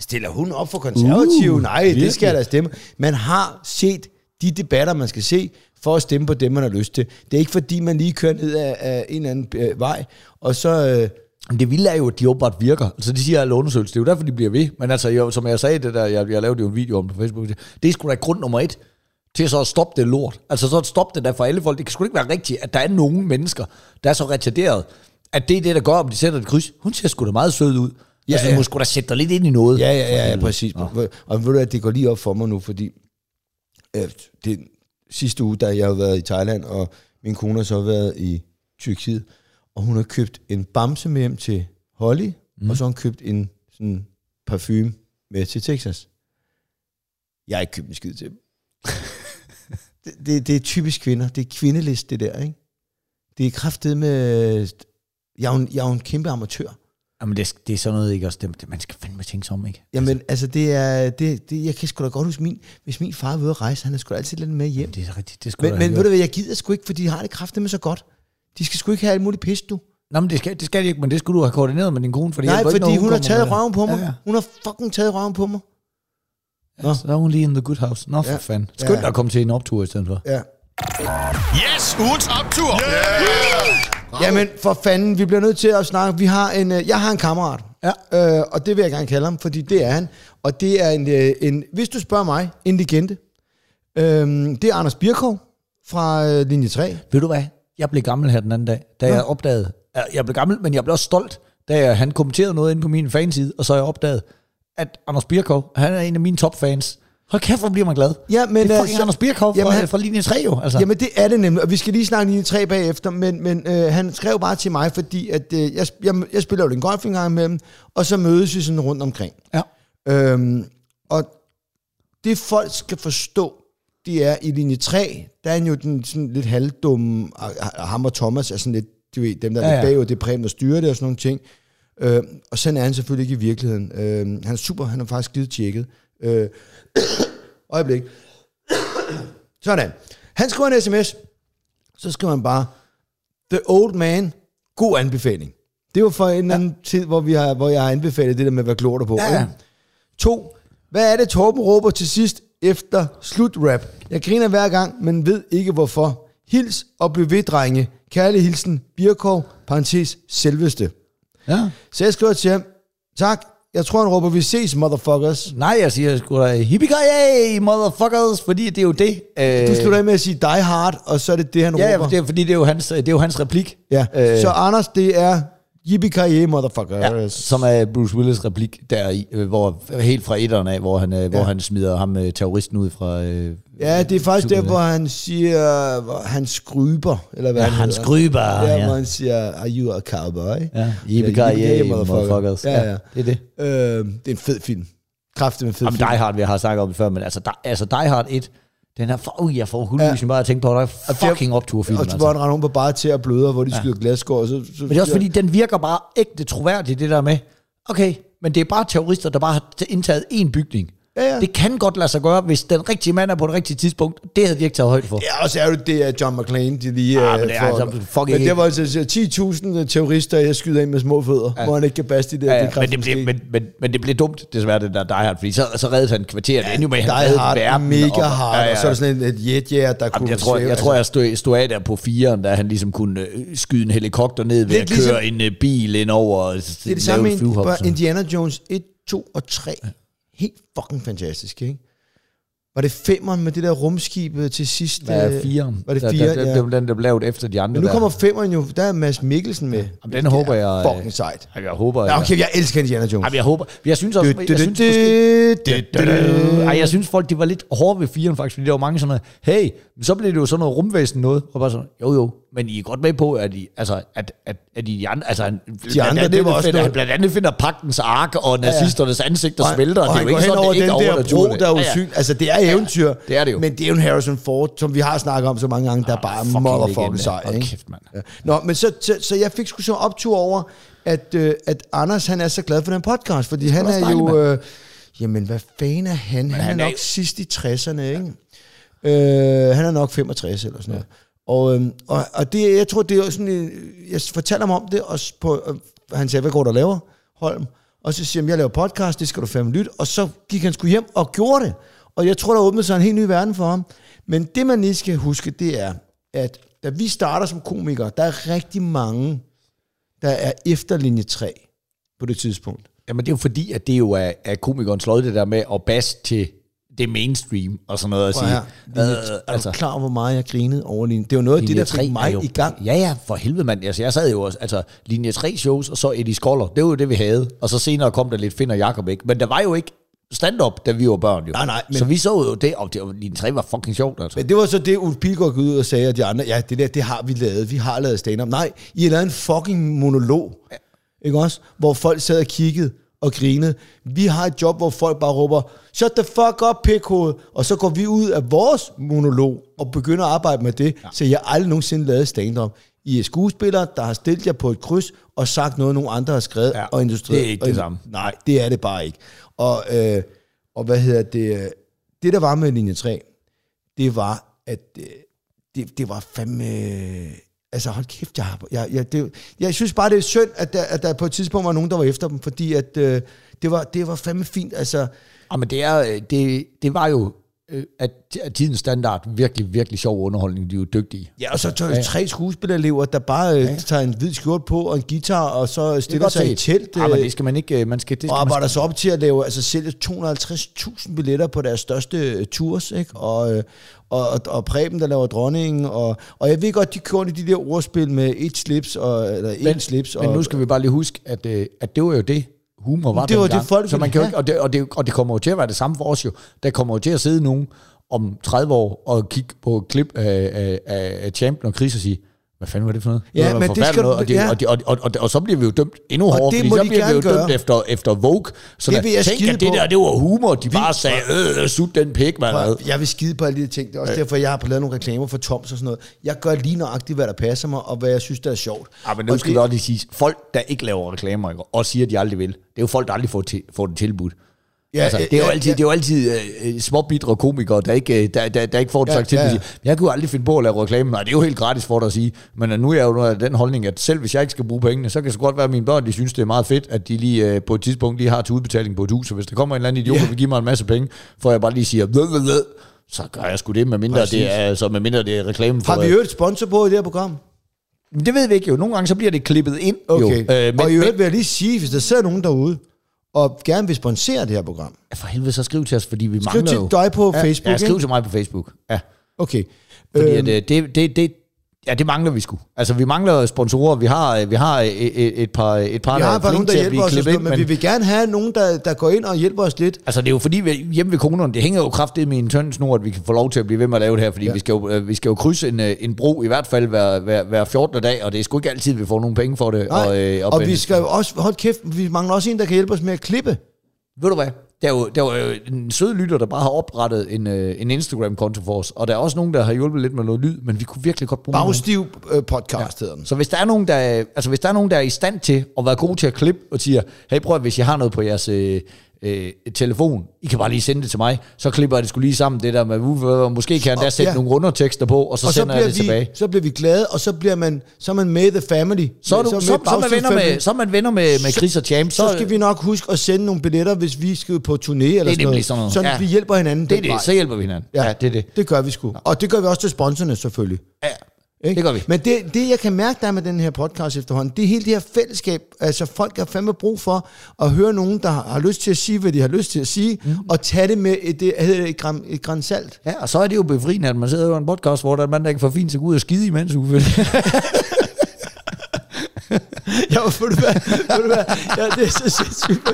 Stiller hun op for konservative? Uh, Nej, det virkelig. skal jeg da stemme. Man har set de debatter, man skal se, for at stemme på dem, man har lyst til. Det er ikke fordi, man lige kører ned af, af en eller anden øh, vej, og så... Øh, det vilde er jo, at de åbenbart virker. Altså, de siger alle undersøgelser. Det er jo derfor, de bliver ved. Men altså, jeg, som jeg sagde, det der, jeg, jeg lavede jo en video om på Facebook. Det er sgu da grund nummer et til så at stoppe det lort. Altså så at stoppe det der for alle folk. Det kan sgu ikke være rigtigt, at der er nogle mennesker, der er så retarderet, at det er det, der gør, om de sætter et kryds. Hun ser sgu da meget sød ud. Ja, Ja, altså, ja. må sgu da sætte dig lidt ind i noget. Ja, ja, ja, ja præcis. Og, og ved du at det går lige op for mig nu, fordi øh, det sidste uge, da jeg har været i Thailand, og min kone har så været i Tyrkiet, og hun har købt en bamse med hjem til Holly, mm. og så har hun købt en sådan parfume med til Texas. Jeg har ikke købt en skid til dem. det, det, det er typisk kvinder. Det er kvindelist, det der, ikke? Det er kraftet med... Jeg er, jo en, jeg er jo en kæmpe amatør. Jamen, det, det er sådan noget, ikke også? Det, man skal fandme tænke sig om, ikke? Jamen, altså, det er, det, det, jeg kan sgu da godt huske min, hvis min far var ude at rejse, han har sgu da altid lidt med hjem. Det er rigtigt. Det skulle Men, men ved du hvad, jeg gider sgu ikke, for de har det kraftigt med så godt. De skal sgu ikke have alt muligt pis, du. Nå, men det skal, det skal de ikke, men det skulle du have koordineret med din kone. Fordi Nej, jeg ved ikke, fordi når hun har taget røven på mig. Ja, ja. Hun har fucking taget røven på mig. Ja, så er hun lige in the good house. Nå, for Ja. fanden. Skynd Ja. dig at komme til en optur i stedet for. Ja. Yes, ugens optur. Yeah! Jamen, for fanden, vi bliver nødt til at snakke. Vi har en, øh, jeg har en kammerat, Ja. øh, og det vil jeg gerne kalde ham, fordi det er han. Og det er en, øh, en hvis du spørger mig, en legende. Øhm, det er Anders Birkov fra øh, linje 3. Ved du hvad? Jeg blev gammel her den anden dag, da jeg opdagede... Jeg blev gammel, men jeg blev også stolt, da jeg, han kommenterede noget inde på min fanside, og så jeg opdaget, at Anders Birkov, han er en af mine topfans. Hold kæft, hvor bliver man glad. Ja, men, det er øh, fucking så- Anders Jamen, fra, han- fra linje 3 jo. Altså. Jamen det er det nemlig, og vi skal lige snakke linje 3 bagefter, men, men øh, han skrev bare til mig, fordi at, øh, jeg, jeg, jeg spiller jo den golf en gang imellem, og så mødes vi sådan rundt omkring. ja. Øhm, og det folk skal forstå, det er i linje 3, der er han jo den sådan lidt halvdumme, og, og ham og Thomas er sådan lidt, du ved, dem der er Ja, ja, bagud, det er Preben, der styrer det og sådan nogle ting. Øh, og sådan er han selvfølgelig ikke i virkeligheden. Øh, han er super, han er faktisk skide tjekket. Øh, øjeblik. Sådan. Han skriver en sms, så skriver han bare, The Old Man, god anbefaling. Det var for en eller anden tid, hvor, vi har, hvor jeg har anbefalet det der med, hvad glor du på. Ja, ja. To, hvad er det, Torben råber til sidst efter slutrap? Jeg griner hver gang, men ved ikke hvorfor. Hils og bliv ved, drenge. Kærlig hilsen, Birkov, parentes, selveste. Ja. Så jeg skriver til ham, tak, jeg tror, han råber, vi ses, motherfuckers. Nej, jeg siger sgu da, hippie motherfuckers, fordi det er jo det. Øh, Du slutter af med at sige die hard, og så er det det, han Ja, råber. ja, det er, fordi det er jo hans, det er jo hans replik. ja. Øh, Så Anders, det er yippie motherfuckers. Ja, som er Bruce Willis replik der i, øh, hvor helt fra etteren af, hvor han, øh, hvor han smider ham øh, terroristen ud fra... Øh, Ja, det er faktisk der, hvor han siger, hvor han skryber, eller hvad Ja, han han skryber, Ja, ja. hvor han siger, are you a cowboy? ja, yippee motherfuckers. Ja, ja. det er det. Øh, det er en fed film. Kræftet med fed Jamen, film. Die Hard, vi har snakket om det før, men altså, die, altså Die Hard 1, den her, uh, jeg får hulmysning bare at tænke på, at der er fucking optur film. Og Altså. hvor han render på bare til at bløde, hvor de ja. skyder glasskår. Og så, så, Men det er også fordi, den virker bare ægte troværdigt, det der med, okay, men det er bare terrorister, der bare har indtaget én bygning. Ja, ja. Det kan godt lade sig gøre, hvis den rigtige mand er på det rigtige tidspunkt. Det havde de ikke taget højde for. Ja, og så er det, det er John McClane, de lige... Ah, øh, men det er får- altså fucking Men det var altså 10.000 terrorister, jeg skyder ind med små fødder, ja. hvor han ikke kan baste de der. Ja, ja, det men, det blev, men, men, men det blev dumt, desværre, det der Die Hard, fordi så, så reddede han kvarteret. Ja, endnu med, han Die Hard, verden, mega og- hard, Ja, ja, og så er der sådan et, et jetjæger, der kunne... Jamen, jeg tror, svæve, jeg, tror, jeg stod, stod af der på firen, da han ligesom kunne øh, skyde en helikopter ned ved at ligesom- køre en øh, bil ind over Det er det samme med Indiana Jones 1, 2 og 3. Helt fucking fantastisk, ikke? Var det femeren med det der rumskib øh, til sidst? Ja, øh, firen. Var det fire? der- der- ja. Det var den, der blev lavet efter de andre Men nu kommer femeren jo, der er Mads Mikkelsen med. Jamen, den håber jeg... øh, Fucking sejt. Jeg håber... Ja, okay, jeg elsker Indiana Jones. Jamen, jeg håber... Jeg synes også... Jeg synes, måske. Ej, jeg synes folk, de var lidt hårde ved firen faktisk, fordi der var mange sådan noget, hey, så blev det jo sådan noget rumvæsen noget, og bare sådan, jo jo, men I er godt med på, at I, altså, at, at, at I de andre, altså, han, de andre, andet, det var også finder, noget- blandt andet finder pagtens ark, og nazisternes ansigter Og- smelter, og det er jo ikke sådan, over det ikke den er der bro, der er Ja, ja. usynlig. Altså, det er eventyr. det er det jo. Men det er jo en Harrison Ford, som vi har snakket om så mange gange, der er bare fucking motherfucking sej. Hold kæft, mand. Ja. Nå, men så, så, så jeg fik sgu så optur over, at, øh, at Anders, han er så glad for den podcast, fordi han er jo... Øh, jamen, hvad fanden er han? Han, han er nok sidst i 60'erne, ikke? Øh, han er nok 65 eller sådan noget. Og, øhm, og, og det, jeg tror, det er sådan, en- jeg fortalte ham om det, og på, og han sagde, hvad går du og laver, Holm? Og så siger han, jeg laver podcast, det skal du fandme lytte. Og så gik han sgu hjem og gjorde det. Og jeg tror, der åbnede sig en helt ny verden for ham. Men det, man lige skal huske, det er, at da vi starter som komikere, der er rigtig mange, der er efter linje 3 på det tidspunkt. Jamen det er jo fordi, at det jo er, er komikernes lod, det der med at basse til det mainstream og sådan noget at sige. her. Øh, er altså, du klar over, hvor meget jeg grinede over linje? Det jo noget af det, der fik mig jo, i gang. Ja, ja, for helvede mand. Altså, jeg sad jo også, altså, linje 3 shows, og så Eddie Skoller. Det var jo det, vi havde. Og så senere kom der lidt Finn og Jacob, ikke? Men der var jo ikke stand-up, da vi var børn, jo. Nej, nej, men- Så vi så jo det, og det, og linje 3 var fucking sjovt, altså. Men det var så det, Ulf Pilgaard ud og sagde, at de andre, ja, det der, det har vi lavet. Vi har lavet stand-up. Nej, I har lavet en fucking monolog. Ikke også? Hvor folk sad og kiggede og grinede. Vi har et job, hvor folk bare råber, shut the fuck up, pikhoved. Og så går vi ud af vores monolog og begynder at arbejde med det. Ja. Så jeg aldrig nogensinde lavet stand-up. I er skuespillere, der har stillet jer på et kryds og sagt noget, nogle andre har skrevet Ja, og industrieret. det er ikke det samme. Nej, det er det bare ikke. Og, øh, og hvad hedder det? Det, der var med linje 3, det var, at øh, det, det var fandme... Altså hold kæft, jeg, jeg, jeg, det, jeg synes bare, det er synd, at der, at der på et tidspunkt var nogen, der var efter dem, fordi at, øh, det, var, det var fandme fint. Altså, Ja, men det, er, øh, det, det var jo, at, at tidens standard, virkelig, virkelig sjov underholdning. De er jo dygtige. ja, og så tager tre skuespillerelever, der bare øh, tager en hvid skjort på og en guitar, og så stiller sig i et telt. Ja, men øh, det skal man ikke, øh, man skal, det skal og arbejder sig op til at lave, altså sælge 250.000 billetter på deres største øh, tours, ikke? Og, øh, og, og, og Preben, der laver dronningen, og, og jeg ved godt, de kører de der ordspil med et slips, og, eller en men, slips. men og, nu skal vi bare lige huske, at, øh, at det var jo det, humor var Det var dengang. det, folk så man kan jo ikke, og, det, og, det, og det kommer jo til at være det samme for os jo. Der kommer jo til at sidde nogen om 30 år og kigge på et klip af, af, af Champion og Chris og sige, hvad fanden var det for noget? Ja, var men det skal noget, og, det, ja. og, det, og, og, og, og, så bliver vi jo dømt endnu hårdere, det fordi må så de bliver vi jo dømt gøre. efter, efter Vogue. Så Det vil jeg tænk, at det der, det var humor. De bare sagde, øh, sut den pik, man. Prøv, jeg vil skide på alle de ting. Det er også derfor, jeg har lavet nogle reklamer for Toms og sådan noget. Jeg gør lige nøjagtigt, hvad der passer mig, og hvad jeg synes, der er sjovt. Ja, men nu Og skal det- vi også lige sige, folk, der ikke laver reklamer, og siger, at de aldrig vil, det er jo folk, der aldrig får, til, får det tilbudt. Ja, altså, det er jo altid, ja. det er jo altid øh, småbitre komikere, der ikke, øh, der, der, der ikke får det Ja, sagt til, ja, ja, ja. ja. jeg kunne aldrig finde på at lave reklame. Nej, det er jo helt gratis for dig at sige. Men nu er jeg jo af den holdning, at selv hvis jeg ikke skal bruge pengene, så kan det så godt være, at mine børn de synes, det er meget fedt, at de lige øh, på et tidspunkt lige har til udbetaling på et hus. Så hvis der kommer en eller anden idiot, der vil give mig en masse penge, for jeg bare lige siger, ved, ved, ved, så gør jeg sgu det, med mindre Præcis. det er, så med mindre det er reklame for... Har vi et sponsor på i det her program? Men det ved vi ikke jo. Nogle gange så bliver det klippet ind. Okay. Jo. Øh, men, og i øvrigt vil jeg lige sige, hvis der sidder nogen derude, og gerne vil sponsere det her program, for helvede, så skriv til os, fordi vi skriv mangler til jo... dig på ja, Facebook. Ja, skriv ikke? til mig på Facebook. Ja. Okay. Fordi Øhm, øhm, at, øh, det, det, det, ja, det mangler vi sgu. Altså, vi mangler sponsorer. Vi har, vi har et, et, par, et par, vi har bare nogen, der hjælper os, og ind, noget, men vi vil gerne have nogen, der, der går ind og hjælper os lidt. Altså, det er jo fordi, vi, hjemme ved kommunerne, det hænger jo kraftigt med en tynd snor, at vi kan få lov til at blive ved med at lave det her, fordi Ja. vi, skal jo, øh, vi skal jo krydse en, øh, en bro, i hvert fald hver, hver, hver 14. dag, og det er sgu ikke altid, vi får nogle penge for det. Nej, og, øh, og vi skal jo også, hold kæft, vi mangler også en, der kan hjælpe os med at klippe. Ved du hvad? Der er, jo, der er jo en sød lytter, der bare har oprettet en, øh, en Instagram-konto for os, og der er også nogen, der har hjulpet lidt med noget lyd, men vi kunne virkelig godt bruge. Bagstiv øh, podcast den. Så hvis der, er nogen, der, er- altså hvis der er nogen, der er i stand til at være god til at klippe og siger, hey prøv at, hvis jeg har noget på jeres øh, øh, telefon, I kan bare lige sende det til mig, så klipper jeg det skulle lige sammen, det der med, uh, måske kan jeg endda sætte ja. nogle undertekster på, og så, og så sender jeg det tilbage. vi, så bliver vi glade, og så bliver man, så er man med the family. Så er, du, så, så, så, man venner med, så man venner med, med Chris og Champ. Så skal vi nok huske at sende nogle billetter, hvis vi skal på turné eller sådan nemlig noget. sådan noget. Sådan, Ja. vi hjælper hinanden det er det, vej. så hjælper vi hinanden. Ja, ja det er det. Det gør vi sgu. Og det gør vi også til sponsorerne selvfølgelig. Ja, Ikke? det gør vi. Men det, det, jeg kan mærke der med den her podcast efterhånden, det er hele det her fællesskab. Altså, folk har fandme brug for at høre nogen, der har, lyst til at sige, hvad de har lyst til at sige, mm. og tage det med et, det, hedder et, gram, et gran salt. Ja, og så er det jo befriende, at man sidder i en podcast, hvor der er en mand, der ikke får fint til at gå ud og skide imens, Uffe. Jeg var, ved du hvad, ved du hvad, ja, det er så sindssygt.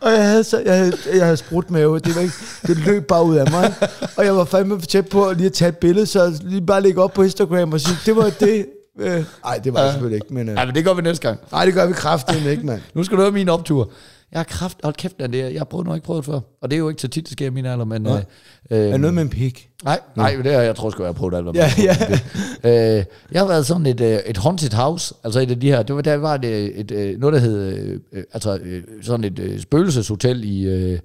Og jeg havde, så, jeg havde, jeg havde sprudt mave, det, var ikke, det løb bare ud af mig. Og jeg var fandme tæt på lige at tage et billede, så lige bare lægge op på Instagram og sige, det var det. Øh, Ej, det var det selvfølgelig ikke, men... Øh, ja, men det gør vi næste gang. nej, det gør vi kraftigt ikke, mand. Nu skal du høre min optur. Jeg har kraft, hold kæft, det er, jeg har prøvet noget, ikke prøvet før. Og det er jo ikke så tit, det sker i min alder, men... Øh, Er øh, det noget med en pik? nej, nej, det er, jeg tror sgu, jeg har prøvet alt. Ja, har ja. Øh, jeg har været sådan et, øh, et haunted house, altså et af de her, det var, der var et, et, et, noget, der hed, øh, øh, altså øh, sådan et øh, spøgelseshotel i, øh,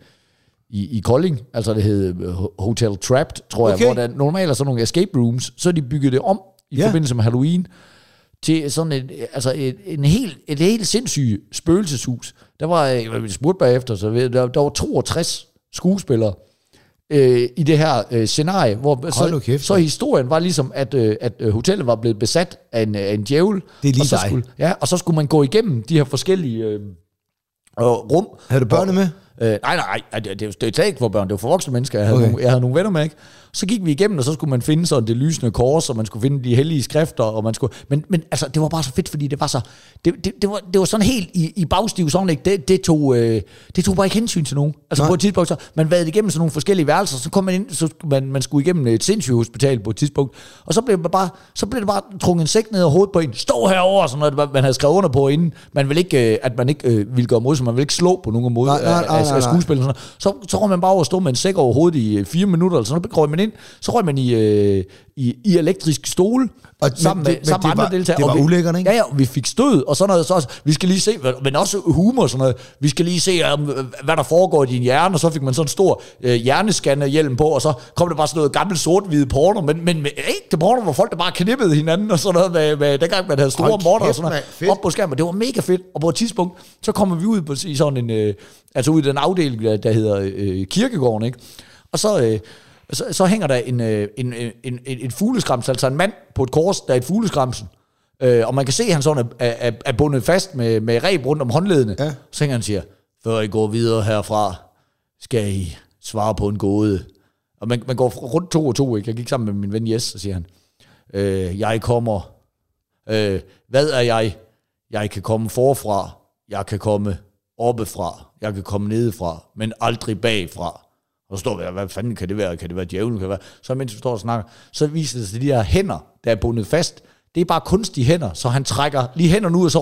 i, i Kolding, altså det hed øh, Hotel Trapped, tror Okay. jeg, hvor der normalt er sådan nogle escape rooms, så har de bygget det om i Ja. ja. forbindelse med Halloween, til sådan et, altså et, en helt, et helt sindssygt spøgelseshus. Der var, øh, jeg spurgte bagefter, så ved- der, der var 62 skuespillere øh, i det her øh, scenarie, hvor så, kæft, så historien var ligesom, at, øh, at øh, hotellet var blevet besat af en, af en djævel. Det er lige og så dig. Skulle, ja, og så skulle man gå igennem de her forskellige øh, rum. Havde du børnene med? Øh, nej, nej, det, det, det er ikke for børn, det var for voksne mennesker. Jeg havde, Okay. nogle, jeg havde nogle venner med, ikke? Så gik vi igennem, og så skulle man finde sådan det lysende kors, og man skulle finde de hellige skrifter, og man skulle... Men, men altså, det var bare så fedt, fordi det var så... Det, det, det, var, det var sådan helt i, i bagstiv, sådan ikke? Det, det, tog, øh, det tog bare ikke hensyn til nogen. Altså Nej. på et tidspunkt, så man vadede igennem sådan nogle forskellige værelser, så kom man ind, så man, man skulle igennem et sindssygt hospital på et tidspunkt, og så blev, man bare, så blev det bare trukket en sæk ned over hovedet på en. Stå herover og sådan noget, man havde skrevet under på inden. Man vil ikke, øh, at man ikke øh, ville gøre mod, så man vil ikke slå på nogen måde Nej, nej, nej, af, af, skuespil. Sådan. Så, så røg man bare over og stå med en sæk over hovedet i øh, fire minutter, eller sådan noget. Så røg man ind, så røg man i, øh, i, i elektrisk stole, Og- sammen men med, men sammen med andre var- deltagere. det var Og vi- ikke? Ja, ja, vi fik stød, og sådan noget. Så også, vi skal lige se, men også humor og sådan noget. Vi skal lige se, um, hvad der foregår i din hjerne, og så fik man sådan en stor øh, hjerneskannerhjelm på, og så kom der bare sådan noget gammelt sort-hvide porno, men, men med ægte porno, hvor folk der bare knippede hinanden, og sådan noget, med, med dengang man havde store Hold morter og sådan noget, op på skærmen. Det var mega fedt, og på et tidspunkt, så kommer vi ud på, i sådan en, øh, altså ud i den afdeling, der, der hedder øh, Kirkegården, ikke? Og så, øh, så, så hænger der en, øh, en, en, en, en fugleskramsel, altså en mand på et kors, der er et fugleskramsel. Øh, og man kan se, at han sådan er, er, er bundet fast med, med reb rundt om håndledene. Ja. Så hænger han siger, før I går videre herfra, skal I svare på en gåde. Og man, man går rundt to og to, ikke? Jeg gik sammen med min ven Jes, så siger han, øh, jeg kommer, øh, hvad er jeg? Jeg kan komme forfra, jeg kan komme oppefra, jeg kan komme nedefra, men aldrig bagfra. Og så står der, hvad fanden kan det være? Kan det være djævlen? Kan det være? Så mens vi står og snakker, så viser det sig, at de her hænder, der er bundet fast, det er bare kunstige hænder, så han trækker lige hænderne ud, og så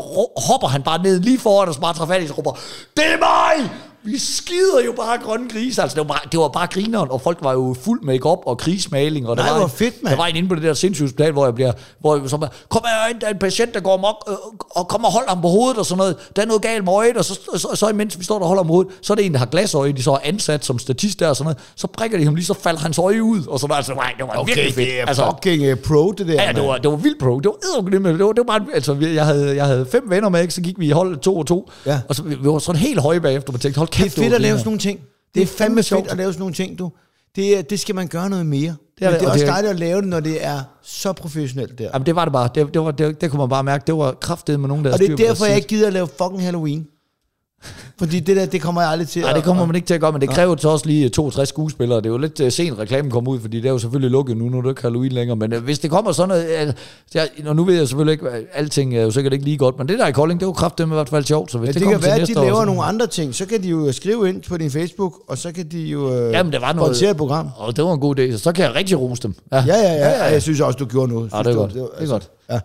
hopper han bare ned lige foran, os, bare træffer fat i, råber, det er mig! Vi skider jo bare grønne grise. Altså, det var bare, det var bare grineren, og folk var jo fuld make op og krigsmaling. Og der Nej, var, hvor en- fedt, mand. Der var en inde på det der sindssyge hospital, hvor jeg bliver, hvor jeg så bare, kom her ind, der er en patient, der går mok, øh, og kom og hold ham på hovedet og sådan noget. Der er noget galt med øjet, og så, så, så imens vi står der og holder ham på hovedet, så er det en, der har glasøje, de så er ansat som statist der og sådan noget. Så prikker de ham lige, så falder hans øje ud, og så var altså, nej, det var Okay, virkelig fedt. det er altså, fucking uh, pro, det der. Ja, det var, det var vildt pro. Det var eddergrimme. Det var, det var bare, altså, jeg havde, jeg havde fem venner med, ikke? så gik vi i hold to og to. Ja. Og så, vi, vi var sådan helt høje bagefter, og tænkte, hold Det er kæft, fedt at lave sådan nogle ting. Det, er fandme sjovt. at lave sådan nogle ting, du. Det, det skal man gøre noget mere. Det er, Det Men er det er også dejligt at lave det, når det er så professionelt der. Jamen, det var det bare. Det, det, var, det, det kunne man bare mærke. Det var kraftet med nogen, der Og det er derfor, jeg ikke gider at lave fucking Halloween. Fordi det der, det kommer jeg aldrig til. Nej, det kommer man ikke til at gøre, men det kræver så også lige 62 skuespillere. Det er jo lidt uh, sent, reklamen kommer ud, fordi det er jo selvfølgelig lukket nu, nu er det ikke Halloween længere. Men uh, hvis det kommer sådan noget... Jeg, og nu ved jeg selvfølgelig ikke, alting er jo sikkert ikke lige godt, men det der i Kolding, det var kraftigt med i hvert fald sjovt. Så hvis Ja, det, det, kan være, at de år, laver så- nogle andre ting. Så kan de jo skrive ind på din Facebook, og så kan de jo øh, Jamen, det var noget- et program. Og det var en god idé, så, kan jeg rigtig rose dem. Ja, ja, ja. ja, Jeg synes også, du gjorde noget. Ja, det er godt. du- Det er godt. Ja.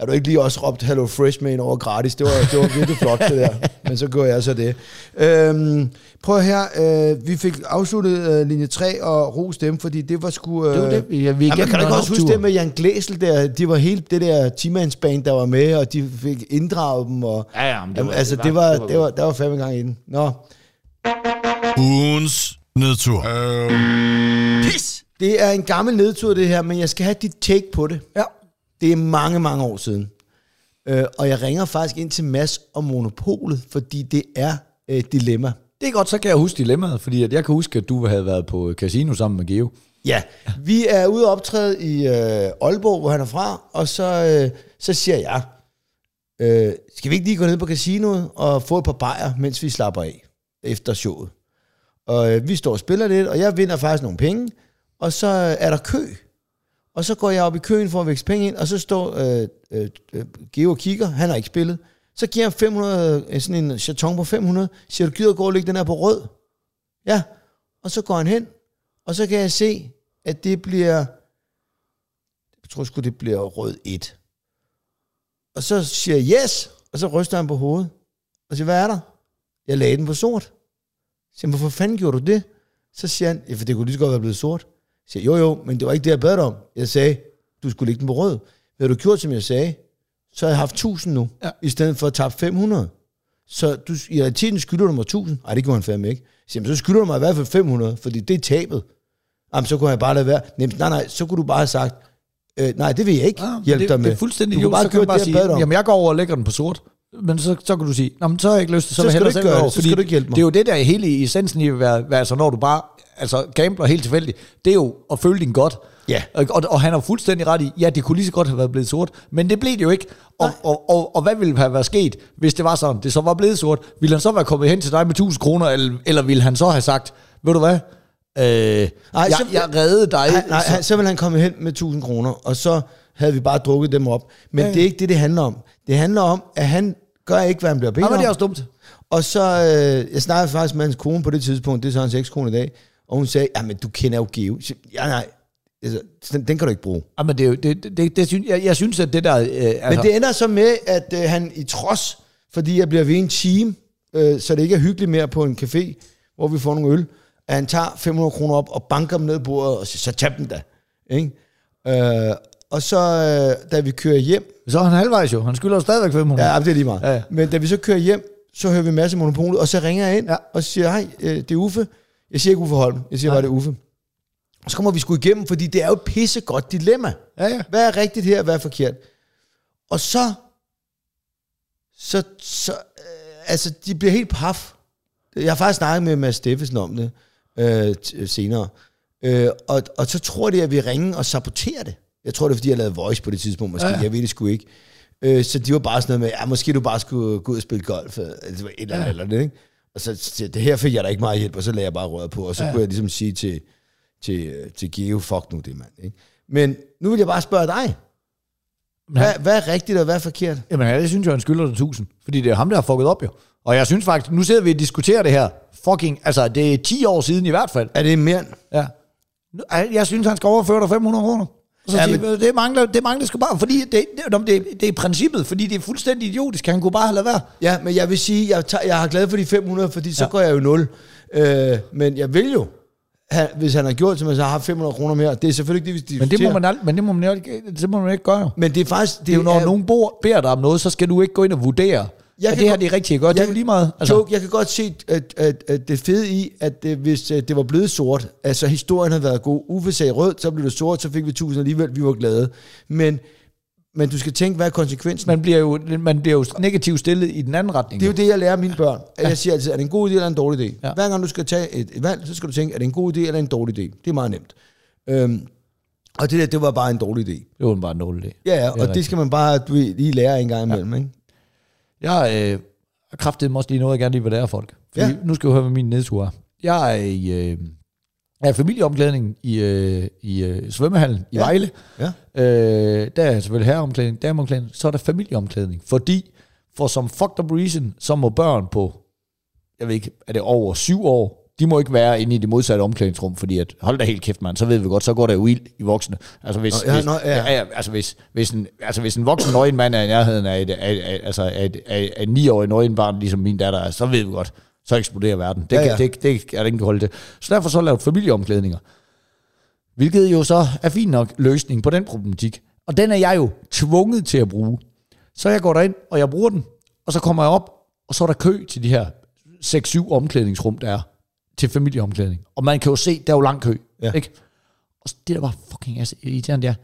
Er du ikke lige også råbt Hello Fresh med ind over gratis? Det var, det var virkelig flot, det der. Men så gør jeg så det. Øhm, prøv her. Øh, vi fik afsluttet øh, linje 3 og ros dem, fordi det var sgu... Øh, Det var det, vi- ja, vi ja, man igennem kan du ikke en også huske det med Jan Glæsel der? De var helt det der timandsband, der var med, og de fik inddraget dem. Og, Ja, ja, men det Jamen, var- altså, det det var- det var det var, der var fandme gang i den. Nå, Ugens nedtur. Pis! det er en gammel nedtur, det her, men jeg skal have dit take på det. Ja. Det er mange, mange år siden. Øh, og jeg ringer faktisk ind til Mads om Monopolet, fordi det er øh, et dilemma. Det er godt, så kan jeg huske dilemmaet, fordi at jeg kan huske, at du havde været på casino sammen med Geo. Ja, vi er ude og optræde i øh, Aalborg, hvor han er fra, og så, øh, så siger jeg, øh, skal vi ikke lige gå ned på casinoet og få et par bajer, mens vi slapper af efter showet? Og øh, vi står og spiller lidt, og jeg vinder faktisk nogle penge, og så øh, er der kø. Og så går jeg op i køen for at vækse penge ind, og så står øh, øh, øh, Geo og kigger, han har ikke spillet. Så giver jeg 500, øh, sådan en chaton på 500, siger du gider gå og lægge den her på rød? Ja, og så går han hen, og så kan jeg se, at det bliver, jeg tror sgu, det bliver rød 1. Og så siger jeg yes, og så ryster han på hovedet. Og siger, hvad er der? Jeg lagde den på sort. Så siger hvorfor fanden gjorde du det? Så siger han, ja, for det kunne lige så godt være blevet sort. Siger jeg, jo jo, men det var ikke det, jeg bad dig om. Jeg sagde, du skulle lægge den på rød. Havde du gjort, som jeg sagde, så har jeg haft 1000 nu, ja. i stedet for at tabe 500. Så du, i realiteten skylder du mig 1000. Nej, det gjorde han fandme ikke. Så, siger, så skylder du mig i hvert fald 500, fordi det er tabet. Jamen, så kunne jeg bare lade være. Nem, nej, nej, så kunne du bare have sagt, øh, nej, det vil jeg ikke Ja, hjælpe det, dig med. Det er fuldstændig du jo, kunne bare så kan man bare sige, jeg jamen jeg går over og lægger den på sort. Men så, så kan du sige, Nå, men så har jeg ikke lyst til, så, Så skal du ikke selv gøre det, så skal du ikke hjælpe mig. Det er jo det der er hele i essensen i at være, være altså når du bare altså gambler helt tilfældigt, det er jo at føle din godt. Ja. Og, og, og han har fuldstændig ret i, ja, det kunne lige så godt have været blevet sort, men det blev det jo ikke. Og, og, og, og hvad ville have været sket, hvis det var sådan, det så var blevet sort? Ville han så være kommet hen til dig med 1000 kroner, eller, eller ville han så have sagt, ved du hvad, øh, jeg, så- jeg reddede dig. Nej, nej, så, så vil han komme hen med 1000 kroner, og så havde vi bare drukket dem op. Men ja, det er ikke det, det handler om. Det handler om, at han gør ikke, hvad han bliver bedt nej, men det er om. også dumt. Og så, øh, jeg snakkede faktisk med hans kone på det tidspunkt, det er så hans ekskone i dag, og hun sagde, ja, men du kender jo Geo. Ja, nej, altså, den, den kan du ikke bruge. Ja, men det, er jo- det, det, det, det jeg, jeg synes, at det der... Øh, altså, Men det ender så med, at øh, han i trods, fordi jeg bliver ved en time, øh, så det ikke er hyggeligt mere på en café, hvor vi får nogle øl, at han tager 500 kroner op og banker dem ned på bordet, og siger, så tag dem da. Ikke? Øh, og så, øh, da vi kører hjem, Så er han halvvejs jo. Han skylder jo stadigvæk 500. ja, det er lige meget. Ja, ja. Men da vi så kører hjem, så hører vi en masse monopolet, og så ringer jeg ind Ja. og siger, hej, øh, det er Uffe. Jeg siger ikke Uffe Holm, jeg siger bare, det er Uffe. Og så kommer vi sgu igennem, fordi det er jo et pissegodt dilemma. ja. ja. Hvad er rigtigt her, hvad er forkert? Og så, så, så øh, altså, de bliver helt paf. Jeg har faktisk snakket med Mads Steffensen om det øh, senere. Øh, og, og så tror de, at vi ringer og saboterer det. Jeg tror, det er, fordi jeg lavede voice på det tidspunkt, måske. Ja, Ja. Jeg ved det sgu ikke. Øh, så de var bare sådan noget med, ja, måske du bare skulle gå ud og spille golf, eller det var et eller andet, ja. eller det, ikke? Og så, så det her fik jeg da ikke meget hjælp, og så lagde jeg bare røret på, og så ja. kunne jeg ligesom sige til, til, øh, til Geo, fuck nu det, mand. Ikke? Men nu vil jeg bare spørge dig, Men han, hvad, hvad er rigtigt, og hvad er forkert? jamen, ja, det synes jeg, han skylder dig 1000. Fordi det er ham, der har fucket op jo. Og jeg synes faktisk, nu sidder vi og diskuterer det her. Fucking, altså det er 10 år siden i hvert fald. Er det mere. Ja. Jeg synes, han skal overføre dig 500 kroner. Og så Ja, siger, men- det mangler, det mangler sgu bare, fordi det, det, det, det er princippet, fordi det er fuldstændig idiotisk. Han kunne bare have lavet være. Ja, men jeg vil sige, jeg, tager, jeg har glad for de 500, fordi så ja. Går jeg jo 0. Øh, men jeg vil jo, have, hvis han har gjort, som så har haft 500 kroner mere. Det er selvfølgelig ikke det, vi Men det må man, ald- men det må man, ikke, det må man ikke gøre. Men det er faktisk... Det er jo, når nogen bor, beder dig om noget, så skal du ikke gå ind og vurdere, Jeg kan det her godt- det er rigtigt at gøre. Det er jo lige meget. Altså, joke, jeg kan godt se at, at, at det fede i, at det, hvis øh, det var blevet sort, altså historien havde været god, Uffe sagde rød, så blev det sort, så fik vi 1000 alligevel, vi var glade. Men, men du skal tænke, hvad er konsekvensen? man, bliver jo, man bliver jo negativt stillet i den anden retning. Det er jo det, jeg lærer mine børn. At jeg siger altid, er det en god idé eller en dårlig idé? Ja. Ja. Hver gang du skal tage et, valg, så skal du tænke, er det en god idé eller en dårlig idé? Det er meget nemt. Øhm, og det der, det var bare en dårlig idé. Det var bare en dårlig idé. Ja, ja, Det og det rigtigt. skal man bare du, lige lære en gang imellem, ikke? Jeg øh, har kraftet også lige noget, jeg gerne lige vil lære folk. Fordi Ja. nu skal du høre, hvad min nedtur er. Jeg er i, øh, jeg er i familieomklædning i, øh, i øh, svømmehallen i Ja. Vejle. Ja. Øh, der er selvfølgelig herreomklædning, dameomklædning, så er der familieomklædning. Fordi, for som fucked up reason, så må børn på, jeg ved ikke, er det over syv år, de må ikke være inde i det modsatte omklædningsrum, fordi at, hold da helt kæft, mand, så ved vi godt, så går der jo ild i voksne. Altså hvis, Nå, ja, hvis, nå, ja. ja, ja, altså hvis, hvis, en, altså hvis en voksen nøgen mand er i nærheden af et, af, af, altså af, et, af, af et 9-årig nøgen barn, ligesom min datter er, så ved vi godt, så eksploderer verden. Det, Ja, ja. Det, det, det er der ingen kan holde til. Så derfor så lavet familieomklædninger. Hvilket jo så er fin nok løsning på den problematik. Og den er jeg jo tvunget til at bruge. Så jeg går derind, og jeg bruger den, og så kommer jeg op, og så er der kø til de her 6-7 omklædningsrum, der er til familieomklædning. Og man kan jo se, der er jo lang kø. Ja. Ikke? Og det der var fucking altså, irriterende, det er,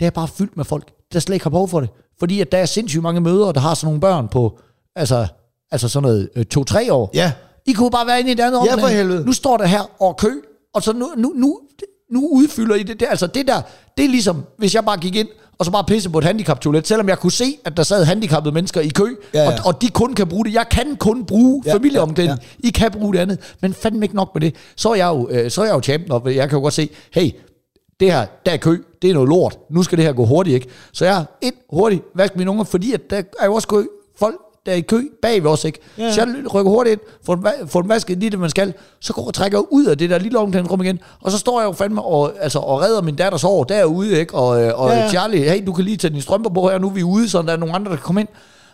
det er bare fyldt med folk, der slet ikke har behov for det. Fordi at der er sindssygt mange mødre, der har sådan nogle børn på, altså, altså sådan noget øh, to-tre år. Ja. I kunne bare være inde i et andet Ja, for helvede. Nu står der her og kø, og så nu, nu, nu, nu udfylder I det. det. Altså det der, det er ligesom, hvis jeg bare gik ind, og så bare pisse på et handicaptoilet, selvom jeg kunne se, at der sad handicappede mennesker i kø, Ja, ja. Og, og de kun kan bruge det. Jeg kan kun bruge Ja, ja, familieomklædning. ja, Ja, I kan bruge det andet. Men fandme ikke nok med det. Så er jeg jo, øh, så er jeg jo champion, og jeg kan jo godt se, hey, det her, der er kø, det er noget lort. Nu skal det her gå hurtigt, ikke? Så jeg ind hurtigt, vask mine unger, fordi at der er jo også kø, folk, der er i kø bag ved os, ikke? Ja. Så jeg rykker hurtigt ind, får den, får den vasket lige det, man skal, så går og trækker jeg ud af det der lille omklædningsrum igen, og så står jeg jo fandme og, altså, og redder min datters hår derude, ikke? Og, øh, og ja. ja. Charlie, hey, du kan lige tage dine strømper på her, nu er vi ude, så der er nogle andre, der kan komme ind.